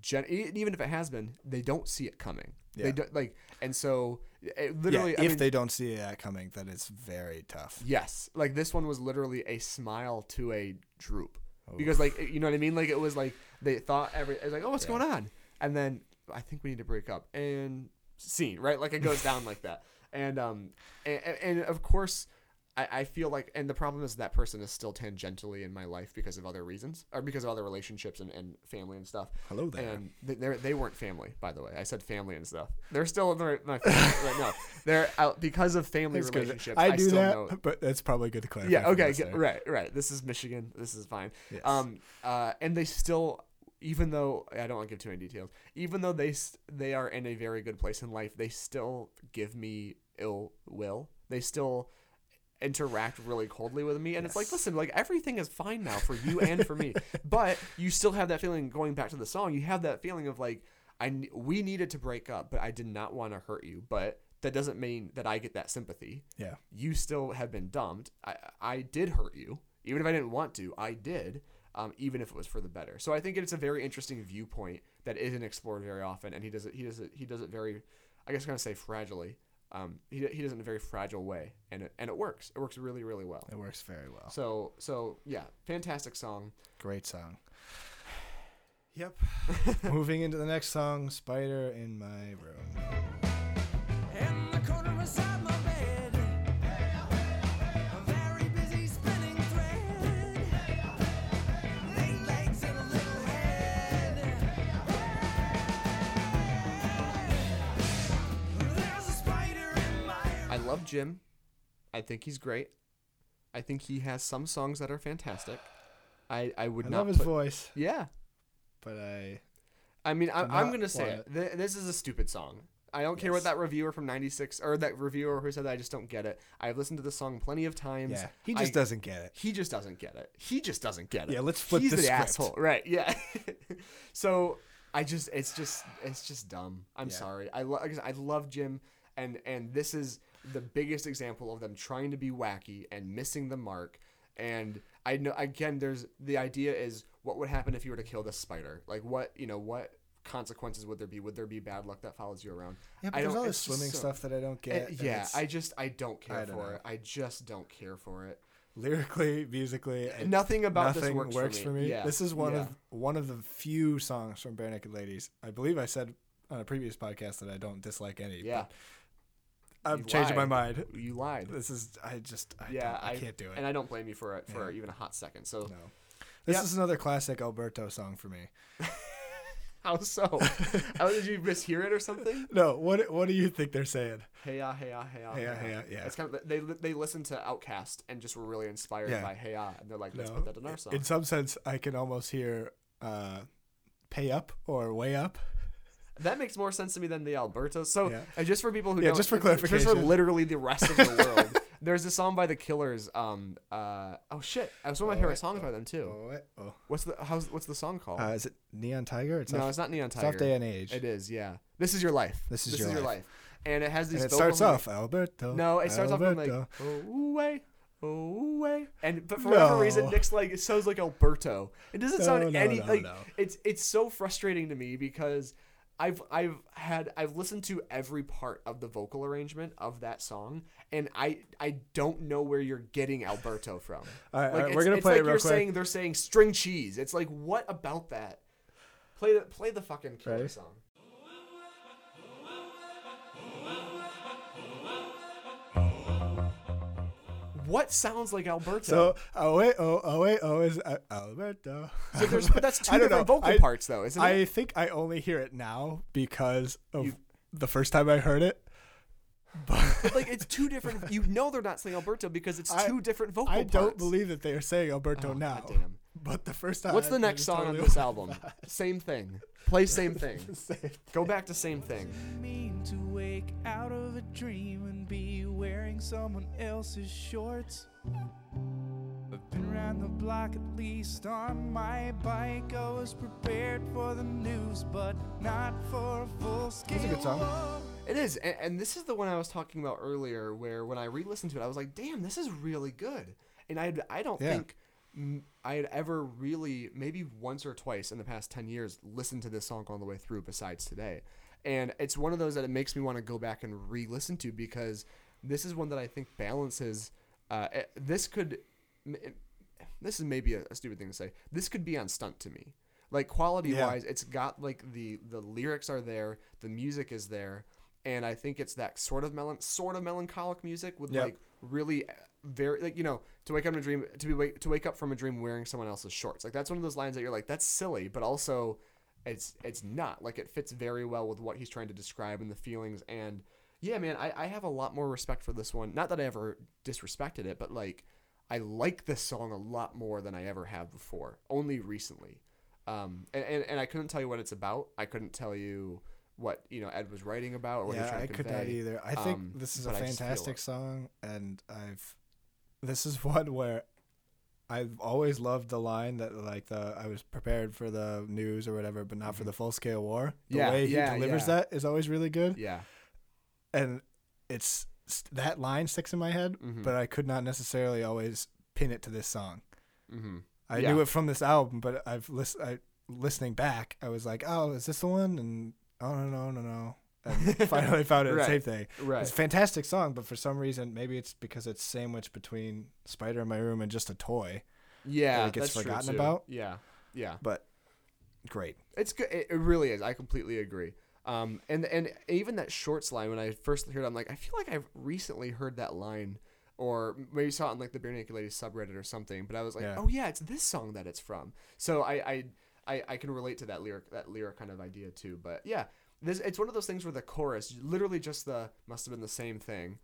gen- even if it has been, they don't see it coming. They don't like, and so it
yeah,
literally,
if
I mean,
they don't see that coming then it's very tough
yes, like this one was literally a smile to a droop oh. because like you know what I mean. Like it was like they thought every it was like oh what's
Yeah.
going on, and then I think we need to break up and scene right like it goes down like that, and um and, and of course. I, I feel like, and the problem is that person is still tangentially in my life because of other reasons, or because of other relationships and, and family and stuff.
Hello there.
And they they're- weren't family, by the way. I said family and stuff. They're still in my, my family right now. They're out because of family
That's
relationships.
i do
still
that
know,
but that's probably good to clarify
yeah. Okay. Right. Right. This is Michigan. This is fine.
Yes.
Um. Uh. And they still, even though I don't want to give too many details, even though they they are in a very good place in life, they still give me ill will. They still interact really coldly with me and it's like listen like everything is fine now for you and for me but you still have that feeling going back to the song you have that feeling of like i we needed to break up but i did not want to hurt you but that doesn't mean that i get that sympathy
yeah
you still have been dumped. I, I did hurt you, even if I didn't want to. I did, um, even if it was for the better. So I think it's a very interesting viewpoint that isn't explored very often, and he does it. He does it. He does it very, I guess, I'm gonna say fragilely. Um, he, he does it in a very fragile way, and it, and it works. It works really really well.
it works very well
So so yeah, fantastic song.
Great song. Yep. Moving into the next song, Spider in My Room.
Love Jim. I think he's great. I think he has some songs that are fantastic. I I would
I
not
love his
put-
voice,
Yeah,
but I
I mean, I'm,
I'm
gonna say
wanna-
it. This is a stupid song. I don't care what that reviewer from '96 or that reviewer who said that. I just don't get it. I've listened to the song plenty of times.
yeah, he just
I-
doesn't get it.
He just doesn't get it. He just doesn't get it.
Yeah, let's flip
He's
the
the,
script.
asshole, right? Yeah. so I just, it's just, it's just dumb. I'm
Yeah.
sorry. I love, I love Jim, and and this is the biggest example of them trying to be wacky and missing the mark. And I know again, there's the idea is what would happen if you were to kill this spider? Like what you know what consequences would there be? Would there be bad luck that follows you around?
Yeah, but
I
there's all this swimming
so-
stuff that I don't get. and
yeah, I just I don't care
I don't
for
know.
it. I just don't care for it.
lyrically, musically, it-
Nothing about
nothing
this works, for me. Yeah.
This is one
Yeah.
of one of the few songs from Barenaked Ladies. I believe I said on a previous podcast that I don't dislike any.
Yeah.
but I'm changing my
lied.
mind.
You lied.
This is I just I
yeah,
don't- I, can't do it.
and I don't blame you for it for
Yeah.
even a hot second. So
no. This
Yeah.
is another classic Alberto song for me.
how so? how did you mishear it or something?
No, what what do you think they're saying?
Hey ya, hey ya, hey ya,
Hey ya, hey ya, yeah.
It's kind of they they listened to OutKast and just were really inspired
Yeah.
by Hey Ya, and they're like, let's
No.
put that in our song.
In some sense, I can almost hear uh, "Pay Up" or "Way Up."
That makes more sense to me than the Alberto. So,
Yeah.
and just for people who
Yeah,
don't,
just for clarification,
just for literally the rest of the world, there's a song by the Killers. Um, uh, oh shit, that's one of my
Oh,
favorite songs
oh,
by them too.
Oh, oh.
What's the how's what's the song called?
Uh, is it Neon Tiger? It's
no,
off,
it's not Neon
it's
Tiger.
off Day and Age.
It is, yeah. This is your life.
This is Your
your
Life.
Your life, and it has these.
and it starts off Alberto.
No, it starts off like
Alberto.
oh way, oh way, and but for whatever reason, Nick's like it sounds like Alberto. It doesn't
No,
sound
no,
any
no,
like
no.
it's it's so frustrating to me because I've I've had I've listened to every part of the vocal arrangement of that song, and I I don't know where you're getting Alberto from.
All right,
like
right, we're gonna play
like
it real
you're
quick.
saying they're saying string cheese. It's like what about that? Play the play the fucking killer
Ready?
song. What sounds like Alberto?
So oh wait oh oh oh is uh, Alberto.
So there's, but that's two different
know.
vocal
I-
parts, though, isn't
I
it?
I think I only hear it now because of
You-
the first time I heard it.
But like, it's two different. You know, they're not saying Alberto because it's
I-
two different vocal parts.
I
parts.
don't believe that they are saying Alberto
Oh,
now.
goddamn.
But the first time.
What's the next
was
song on this album? Same thing. Play same thing.
Same.
Go back to same thing.
mean to wake out of a dream and be wearing someone else's shorts. I've been around the block at least on my bike. I was prepared for the news, but not for a full scale.
That's a good song.
It is, and, and this is the one I was talking about earlier, where when I re-listened to it, I was like, "Damn, this is really good." And I, I don't
Yeah.
think I had ever really, maybe once or twice in the past ten years, listened to this song all the way through. Besides today, and it's one of those that it makes me want to go back and re-listen to because this is one that I think balances. Uh, eh, this could, this is maybe a, a stupid thing to say. This could be on stunt to me. Like quality
Yeah.
wise, it's got like the the lyrics are there, the music is there, and I think it's that sort of melon, sort of melancholic music with
Yep.
like really very like you know to wake up in a dream to be wake, to wake up from a dream wearing someone else's shorts. Like that's one of those lines that you're like that's silly, but also it's it's not like it fits very well with what he's trying to describe and the feelings and yeah man I, I have a lot more respect for this one not that i ever disrespected it but like i like this song a lot more than i ever have before only recently um and, and, and i couldn't tell you what it's about i couldn't tell you what you know ed was writing about or what he was
Yeah,
trying
I
to
could not
convey.
either. I think
Um,
this is a
but I just feel
fantastic song, and I've. This is one where I've always loved the line that like the I was prepared for the news or whatever, but not for the full scale war. The
Mm-hmm. Yeah,
way he
yeah,
delivers
yeah.
that is always really good,
yeah
and it's that line sticks in my head,
Mhm.
but I could not necessarily always pin it to this song.
mm-hmm.
I
Yeah.
knew it from this album, but I've lis- I listening back, I was like, oh, is this the one? And oh no no no no, and finally found it.
Right.
Same thing.
right
It's a fantastic song, but for some reason, maybe it's because it's sandwiched between Spider in My Room and just a toy.
yeah
it gets
that's true,
forgotten
too.
about.
yeah yeah
But great.
It's good. It, it really is. I completely agree. Um, and and even that shorts line when I first heard, it, I'm like, I feel like I've recently heard that line, or maybe saw it on like the Barenaked Ladies subreddit or something. But I was like,
Yeah.
oh yeah, it's this song that it's from. So I I, I I can relate to that lyric that lyric kind of idea too. But yeah, this it's one of those things where the chorus, literally just the must have been the same thing.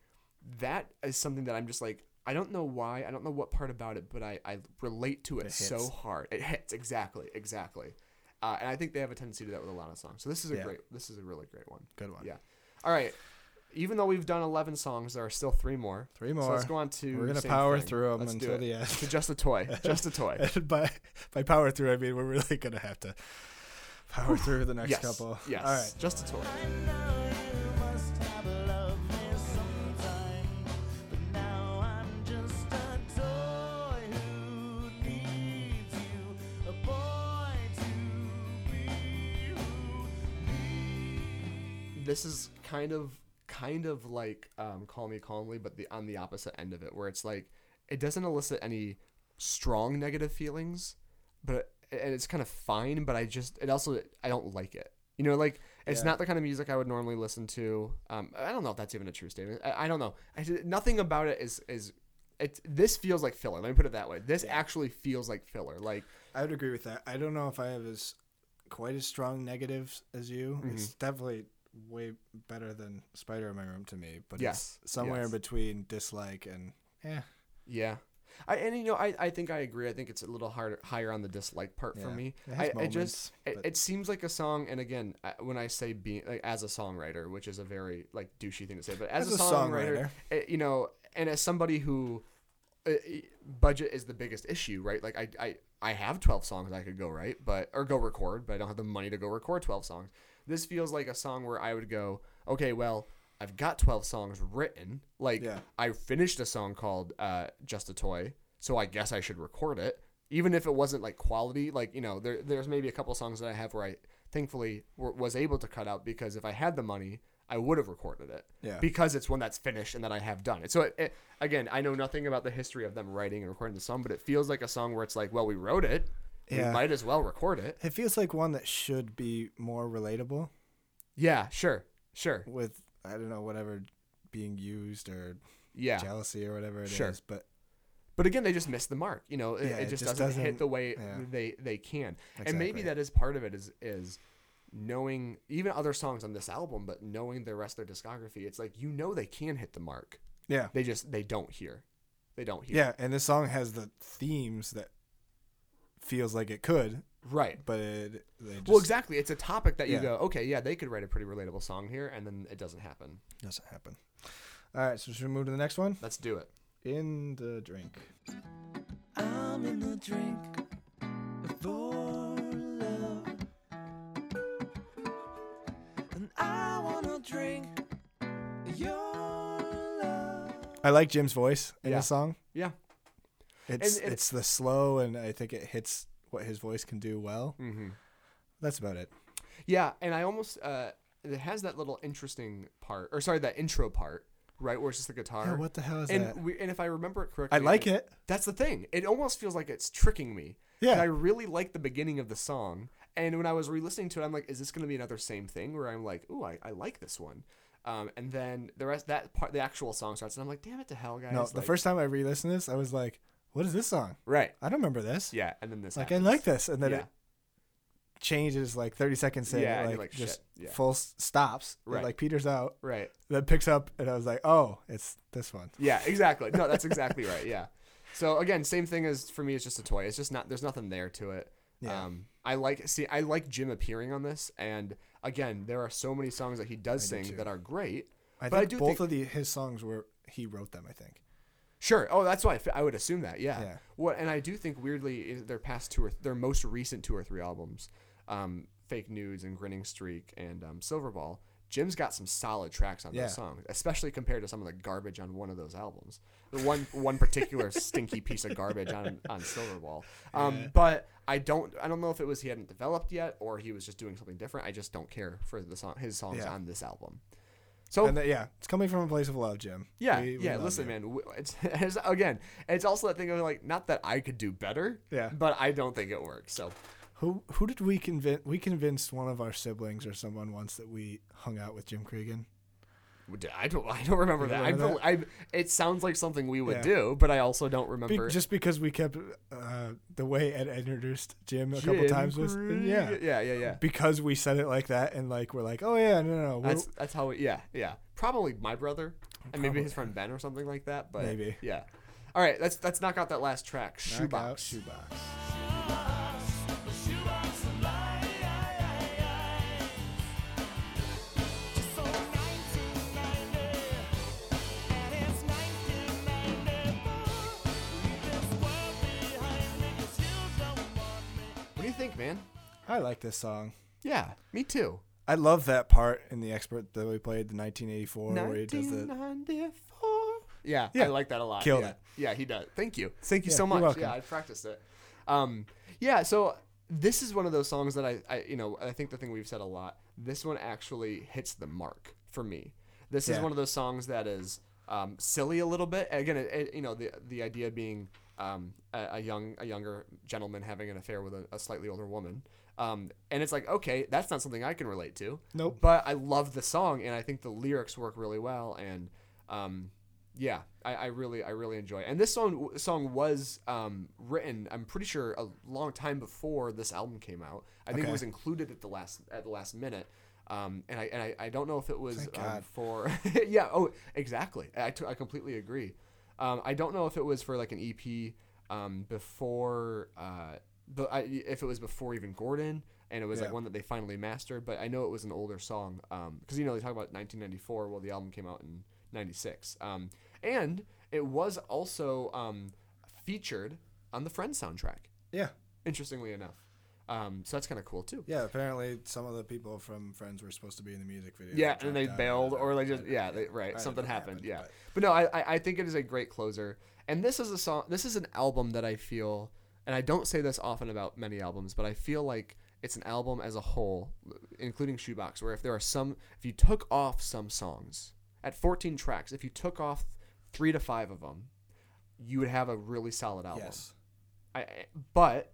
That is something that I'm just like. I don't know why. I don't know what part about it, but I, I relate to it,
It
so hard. It hits exactly, exactly. Uh, and I think they have a tendency to do that with a lot of songs. So this is a
Yeah.
great, this is a really great one.
Good one.
Yeah. All right. Even though we've done 11 songs, there are still three more.
Three
So let's go on to.
We're gonna power
thing.
through them
Let's
until the end.
To just a toy. Just a toy.
By by power through, I mean we're really gonna have to power through the next
yes.
couple.
Yes.
All right.
Just a toy.
I know you must have loved me sometime, but now I'm just a toy who needs you, a boy to be who needs.
This is kind of, kind of like um, "Call Me Calmly," but the on the opposite end of it, where it's like it doesn't elicit any strong negative feelings, but and it's kind of fine. But I just, it also, I don't like it. You know, like it's
Yeah.
not the kind of music I would normally listen to. Um, I don't know if that's even a true statement. I, I don't know. I, nothing about it is is. It, this feels like filler. Let me put it that way. This actually feels like filler. Like
I would agree with that. I don't know if I have as quite as strong negatives as you. It's
Mm-hmm.
definitely way better than Spider in My Room to me, but
Yes,
it's somewhere
yes.
in between dislike and eh.
Yeah. I, and you know I, I think I agree. I think it's a little harder higher on the dislike part for me.
It
I,
moments,
just it, it seems like a song, and again, I- when I say being like, as a songwriter, which is a very like douchey thing to say, but as,
As
a,
a
songwriter,
songwriter.
it- you know, and as somebody who uh, budget is the biggest issue, right? Like I, I I have twelve songs I could go write, but or go record, but I don't have the money to go record twelve songs. This feels like a song where I would go, okay, well. I've got 12 songs written. Like,
Yeah.
I finished a song called uh, Just a Toy, so I guess I should record it. Even if it wasn't like quality, like, you know, there, there's maybe a couple songs that I have where I thankfully w- was able to cut out because if I had the money, I would have recorded it.
Yeah.
Because it's one that's finished and that I have done it. So, it, it, again, I know nothing about the history of them writing and recording the song, but it feels like a song where it's like, well, we wrote it.
Yeah.
We might as well record it.
It feels like one that should be more relatable
Yeah, sure. Sure.
with I don't know whatever being used or
Yeah.
jealousy or whatever it is.
Sure.
But
But again, they just missed the mark. You know, it,
Yeah,
it
it
just,
just
doesn't, hit
doesn't-
the way
yeah.
they they can. And maybe that is part of it is is knowing even other songs on this album, but knowing the rest of their discography. It's like you know they can hit the mark.
yeah,
They just they don't hear. They don't hear.
yeah, and this song has the themes that feels like it could,
Right.
but it they just
well, exactly. It's a topic that you
Yeah.
go, okay, yeah, they could write a pretty relatable song here, and then it doesn't happen.
doesn't happen. All right, so should we move to the next one?
Let's do it.
In the drink.
I'm in the drink for love. And I wanna drink your love.
I like Jim's voice in
Yeah.
this song.
Yeah.
It's
And- and-
it's the slow, and I think it hits what his voice can do well.
Mm-hmm.
That's about it.
Yeah, and I almost uh, it has that little interesting part, or sorry, that intro part, right, where it's just the guitar.
Yeah, what the hell is
and
that?
we, and if I remember it correctly,
I like it.
That's the thing. It almost feels like it's tricking me.
Yeah.
I really like the beginning of the song, and when I was re-listening to it, I'm like, is this going to be another same thing where I'm like, ooh, I, I like this one. Um, and then the rest that part, the actual song starts, and I'm like, damn it to hell, guys.
No, the
Like-
first time I re-listened this, I was like, "What is this song?
right,
I don't remember this."
yeah, and then this
Like I like this, and then
yeah,
it changes like 30 seconds in,
Yeah,
like,
like,
just
yeah.
full s- stops,
Right.
like peters out,
right.
then picks up, and I was like, "Oh, it's this one."
Yeah, exactly. No, that's exactly right. Yeah. So again, same thing as for me. It's just a toy. It's just not. There's nothing there to it.
Yeah.
Um, I like see. I like Jim appearing on this, and again, there are so many songs that he does
I
sing
too.
that are great.
I
But I
think
do
both
think-
of the his songs were he wrote them. I think.
Sure. Oh, that's why I, would assume that. Yeah.
Yeah.
What? And I do think weirdly, their past two or their most recent two or three albums, um, "Fake Nudes" and "Grinning Streak" and um, "Silverball." Jim's got some solid tracks on
Yeah.
those songs, especially compared to some of the garbage on one of those albums. The one one particular stinky piece of garbage on on Silverball. Um, But I don't I don't know if it was he hadn't developed yet or he was just doing something different. I just don't care for the song his songs
Yeah.
on this album. So
And that, yeah, it's coming from a place of love, Jim.
yeah,
We- we
yeah. Listen,
you.
man. It's, it's again. It's also that thing of like, not that I could do better.
Yeah.
But I don't think it works. So
Who who did we convince? We convinced one of our siblings or someone once that we hung out with Jim Creeggan.
I don't. I don't remember that.
remember
I, bel- I. It sounds like something we would
Yeah.
do, but I also don't
Be-
remember.
just because we kept uh, the way Ed introduced Jim a couple times was yeah.
Yeah. Yeah. Yeah.
Because we said it like that and like we're like, oh yeah, no, no, no.
That's that's how. We, yeah. Yeah. Probably my brother and maybe his friend Ben or something like that. But
Maybe.
Yeah. All right. Let's let's knock out that last track.
Knock
Shoebox.
shoebox.
Think, man?
I like this song.
Yeah. Me too.
I love that part in the expert that we played, the 1984, where he does the
1994. Yeah, I like that a lot.
Killed
yeah.
it.
Yeah, he does. Thank you. Thank you
Yeah,
so much. Yeah, I practiced it. Um, yeah, so this is one of those songs that I, I, you know, I think the thing we've said a lot. This one actually hits the mark for me. This is one of those songs that is um, silly a little bit. Again, it, it, you know, the the idea being um, a, a young a younger gentleman having an affair with a, a slightly older woman. Um, and it's like, okay, that's not something I can relate to.
Nope.
But I love the song, and I think the lyrics work really well. And um, yeah, I, I really, I really enjoy. It. And this song, song was um, written, I'm pretty sure, a long time before this album came out. I think
Okay.
it was included at the last at the last minute. Um, and I and I, I don't know if it was um, for yeah oh exactly I, t- I completely agree. Um, I don't know if it was for like an EP um, before uh, the, I, if it was before even Gordon and it was like one that they finally mastered. But I know it was an older song because you know they talk about 1994. Well, the album came out in '96, um, and it was also um, featured on the Friends soundtrack.
Yeah.
Interestingly enough, um, so that's kind of cool too.
Yeah, apparently some of the people from Friends were supposed to be in the music video.
Yeah, and they bailed, or like just yeah, they, right, something
what
happened. Yeah,
but-
no, I, I think it is a great closer, and this is a song. This is an album that I feel, and I don't say this often about many albums, but I feel like it's an album as a whole, including Shoebox, where if there are some, if you took off some songs at 14 tracks, if you took off three to five of them, you would have a really solid album.
Yes.
I- but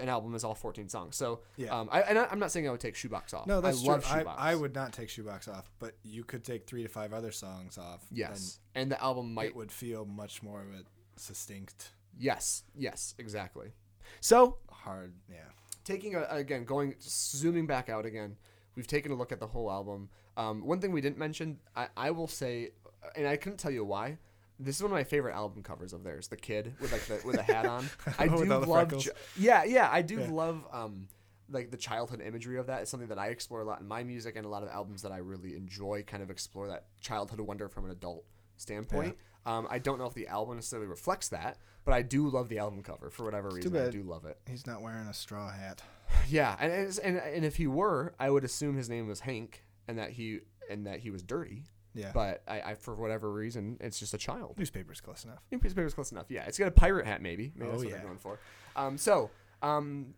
an album is all 14 songs, so
Yeah.
um, I, and I, I'm not saying I would take Shoebox off.
No, that's
I love
true. I,
Shoebox.
I would not take Shoebox off, but you could take three to five other songs off.
Yes, and the album might.
it would feel much more of a distinct,
Yes, yes, exactly. So
hard. Yeah.
taking a, again, going zooming back out again, we've taken a look at the whole album. Um, one thing we didn't mention, I, I will say, and I couldn't tell you why. This is one of my favorite album covers of theirs. The kid with like the with a hat on. I do
With all the
love. ju- yeah, yeah, I do
Yeah.
love um, like the childhood imagery of that. It's something that I explore a lot in my music and a lot of albums that I really enjoy. Kind of explore that childhood wonder from an adult standpoint. Um, I don't know if the album necessarily reflects that, but I do love the album cover for whatever reason. I
bad.
do love it.
He's not wearing a straw hat.
Yeah, and and and if he were, I would assume his name was Hank, and that he and that he was dirty.
Yeah.
But I, I for whatever reason, it's just a child.
Newspaper's close enough.
Newspaper's close enough. Yeah, it's got a pirate hat, maybe. Maybe that's
Oh,
what
yeah.
they're going for. Um, so, um,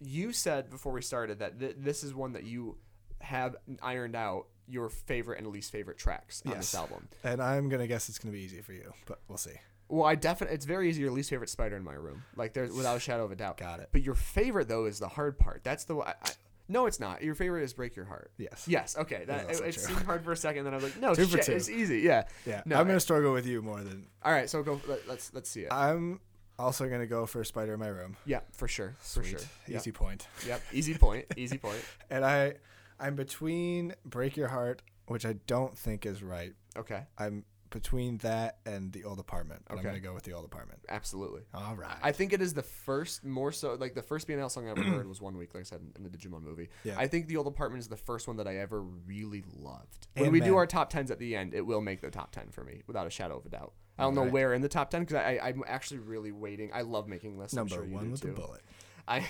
you said before we started that th- this is one that you have ironed out your favorite and least favorite tracks on this album.
And I'm gonna guess it's gonna be easy for you, but we'll see.
Well, I definitely it's very easy. Your least favorite spider in my room, like there's without a shadow of a doubt.
Got it.
But your favorite though is the hard part. That's the I, I, no, it's not. Your favorite is break your heart.
Yes.
Yes. Okay. That it, it seemed hard for a second. Then I was like, no,
Two for two.
it's easy. Yeah.
Yeah.
No.
I'm
I-
gonna struggle with you more than
all right. So go. Let, let's let's see it.
I'm also gonna go for Spider in my room.
yeah, for sure. For
Sweet.
sure. Yep.
Easy point.
Yep. Easy point. Easy point.
And I I'm between Break Your Heart, which I don't think is right.
Okay.
I'm between that and the old apartment. But
Okay.
I'm gonna go with the old apartment.
Absolutely.
All right.
I think it is the first, more so, like the first BNL song I ever heard was One Week, like I said in the Digimon movie.
Yeah.
I think The Old Apartment is the first one that I ever really loved. When
And
we do our top tens at the end, it will make the top ten for me, without a shadow of a doubt. I don't know
Alright.
where in the top ten because I, I, I'm actually really waiting. I love making lists.
Number
sure
one with
too.
the bullet.
I,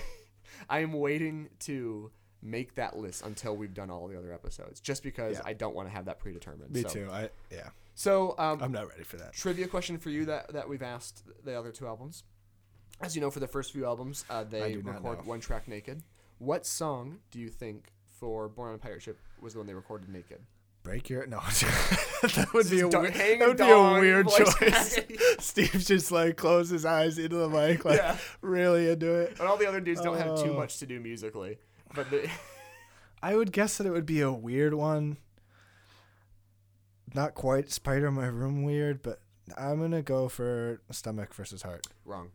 I am waiting to make that list until we've done all the other episodes, just because
Yeah.
I don't want to have that predetermined.
Me
so.
too. I yeah.
So um,
I'm not ready for that.
trivia question for you that, that we've asked the other two albums. As you know, for the first few albums, uh, they record one track naked. What song do you think for Born on a Pirate Ship was the one they recorded naked?
Break your no. that would be a weird, that would be a weird choice. Steve just like closed his eyes into the mic, like
Yeah.
really into it.
And all the other dudes don't have too
Oh.
much to do musically, but the,
I would guess that it would be a weird one. Not quite Spider in My Room weird, but I'm gonna go for Stomach versus Heart.
wrong.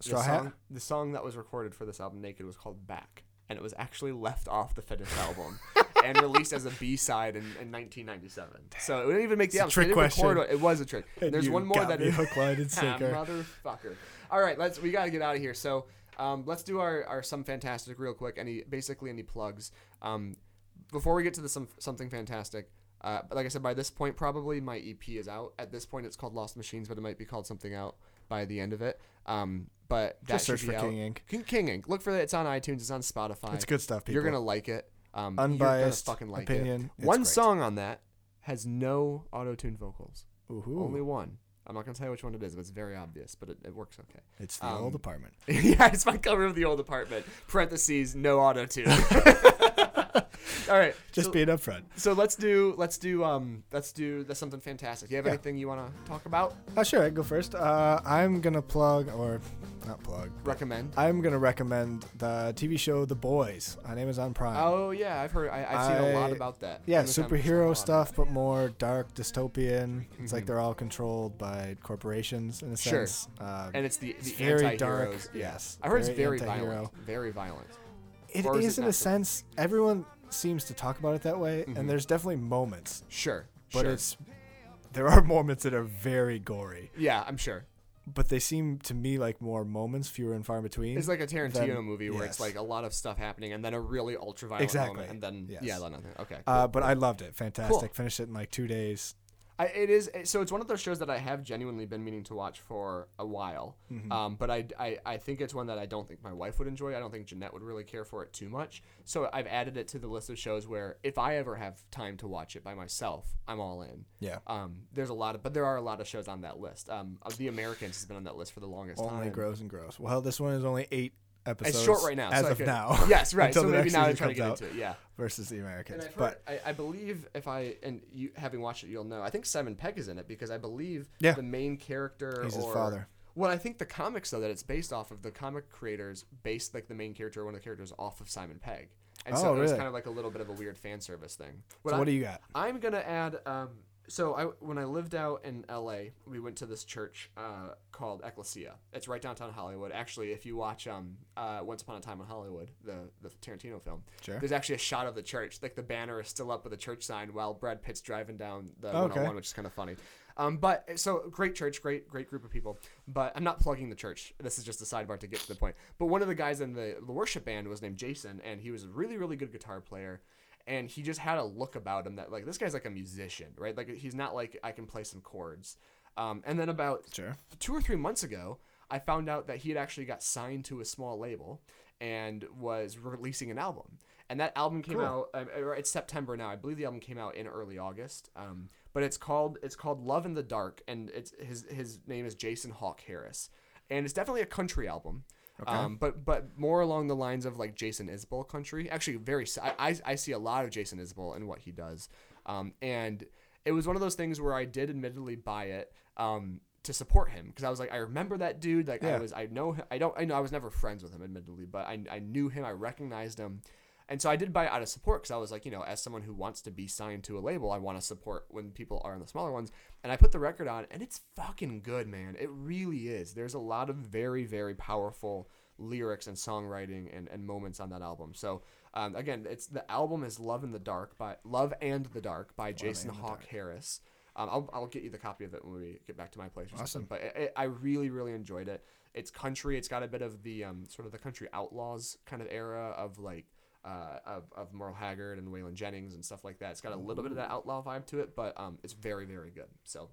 Straw
the
Hat.
song, the song that was recorded for this album, Naked, was called Back, and it was actually left off the finished album and released as a B side in, in 1997. So it didn't even make the
It's
album.
trick question.
it. It was a trick.
And
There's one more that is
hook, line, and
Ah,
sinker.
motherfucker. All right, let's. We got to get out of here. So um, let's do our, our some fantastic real quick. Any basically any plugs. Um, before we get to the some something fantastic. Uh, like I said, by this point, probably my EP is out. At this point, it's called Lost Machines, but it might be called something out by the end of it. Um, but that
Just search for
out.
King Inc.
King, King Inc. Look for it. It's on iTunes. It's on Spotify.
It's good stuff, people.
You're gonna like it. Um,
Unbiased
fucking like
opinion.
It. One
great.
song on that has no auto-tune vocals.
Ooh-hoo.
Only one. I'm not gonna tell you which one it is, but it's very obvious. But it, it works okay.
It's the
um,
old apartment.
yeah, it's my cover of the old apartment. Parentheses, no auto tune. All right.
Just
so,
being upfront.
so let's do let's do um let's do that's something fantastic. You have
Yeah.
anything you want to talk about?
Uh, sure, I go first. Uh, I'm gonna plug or not plug.
Recommend?
I'm gonna recommend the TV show The Boys on Amazon Prime.
Oh yeah, I've heard. I, I've seen a lot about that.
yeah,
Amazon Prime, a
superhero stuff, but more dark, dystopian. It's like
Mhm.
they're all controlled by corporations in a
Sure.
sense. Um,
it. And it's the
It's very dark,
Yeah.
yes,
I heard it's
very
very
anti-hero.
violent. Very violent.
it
is
is
it
in a sense. Everyone seems to talk about it that way,
Mhm.
and there's definitely moments,
Sure.
but
sure.
it's there are moments that are very gory,
yeah, I'm sure.
but they seem to me like more moments, fewer and far between.
It's like a Tarantino
then-
movie where it's like a lot of stuff happening and then a really ultra violent
Exactly.
moment and then
Yes.
yeah, then nothing. Okay.
uh, but
cool.
I loved it. Fantastic. Finished it in like two days.
I, it is so it's one of those shows that I have genuinely been meaning to watch for a while.
Mm-hmm.
Um, but I, I, I think it's one that I don't think my wife would enjoy. I don't think Jeanette would really care for it too much. So I've added it to the list of shows where if I ever have time to watch it by myself, I'm all in.
Yeah.
Um, there's a lot of, but there are a lot of shows on that list. Um, of The Americans has been on that list for the longest time.
Only grows and grows. Well, this one is only eight episodes.
It's short right now,
as
so
of
could-
now.
Yes, right. so maybe now
season
trying to get
comes
into it. Yeah.
versus the Americans.
I've
But
I, I believe if I and you having watched it, you'll know. I think Simon Pegg is in it because I believe
Yeah.
the main character.
He's his father.
Well, I think the comics though that it's based off of the comic creators based like the main character, or one of the characters, off of Simon Pegg, and so
Oh,
it was kind of like a little bit of a weird fan service thing.
so what
I,
do you got?
I'm gonna add. Um, so I when I lived out in L.A., we went to this church uh, called Ecclesia. It's right downtown Hollywood. Actually, if you watch um, uh, Once Upon a Time in Hollywood, the the Tarantino film,
Sure.
there's actually a shot of the church. Like the banner is still up with the church sign while Brad Pitt's driving down the
Oh, okay.
101, which is kind of funny. Um, but so great church, great great group of people. But I'm not plugging the church. This is just a sidebar to get to the point. But one of the guys in the, the worship band was named Jason, and he was a really really good guitar player. And he just had a look about him that like this guy's like a musician, right? Like he's not like I can play some chords. Um, and then about
Sure.
two or three months ago, I found out that he had actually got signed to a small label and was releasing an album. And that album came
Cool.
out. Uh, it's September now. I believe the album came out in early August. Um, but it's called it's called Love in the Dark, and it's his his name is Jason Hawk Harris, and it's definitely a country album. Um, but but more along the lines of like Jason Isbell country. Actually, very I I see a lot of Jason Isbell in what he does. Um, and it was one of those things where I did admittedly buy it um, to support him because I was like I remember that dude. Like I was I know him, I don't I know I was never friends with him admittedly, but I I knew him. I recognized him. And so I did buy it out of support because I was like, you know, as someone who wants to be signed to a label, I want to support when people are in the smaller ones. And I put the record on, and it's fucking good, man. It really is. There's a lot of very, very powerful lyrics and songwriting and, and moments on that album. So um, again, it's the album is Love in the Dark by Love and the Dark by Jason
and the
Hawk Harris. Um, I'll, I'll get you the copy of it when we get back to my place. Or
Awesome.
Something. But it, it, I really, really enjoyed it. It's country. It's got a bit of the um, sort of the country outlaws kind of era of like uh, of, of Merle Haggard and Waylon Jennings and stuff like that. It's got a little bit of that outlaw vibe to it, but um, it's very, very good. So,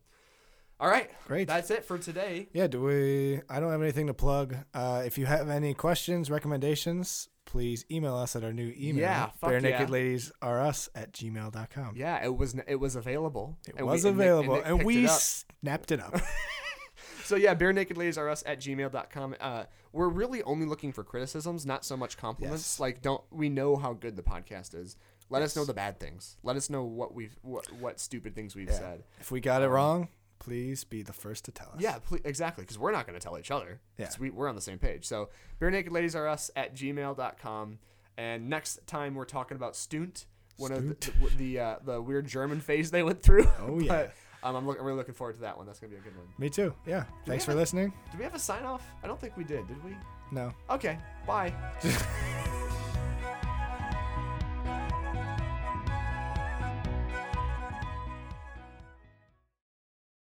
all right,
Great.
That's it for today.
Yeah, do we? I don't have anything to plug. Uh, if you have any questions, recommendations, please email us at our new email.
Yeah,
bare
yeah.
naked ladies are us at gmail.com.
Yeah, it was it was available.
It
and we-
was
and
available,
Nick
and, we
it
snapped it up.
So yeah, barenaked ladies are us at gmail.com. Uh, we're really only looking for criticisms, not so much compliments.
Yes.
Like, don't we know how good the podcast is? Let us know the bad things. Let us know what we've what, what stupid things we've
Yeah.
said.
if we got it wrong, please be the first to tell us.
Yeah, exactly, because we're not going to tell each other.
Yeah.
We, we're on the same page. So, barenaked ladies are us at gmail.com. And next time we're talking about Stunt, one of the the, the, uh, the weird German phase they went through.
Oh, yeah.
Um, I'm, look, I'm really looking forward to that one. That's going to be a good one.
Me too. Yeah. Thanks for
have-
listening.
Did we have a sign off? I don't think we did. Did we?
No.
Okay. Bye.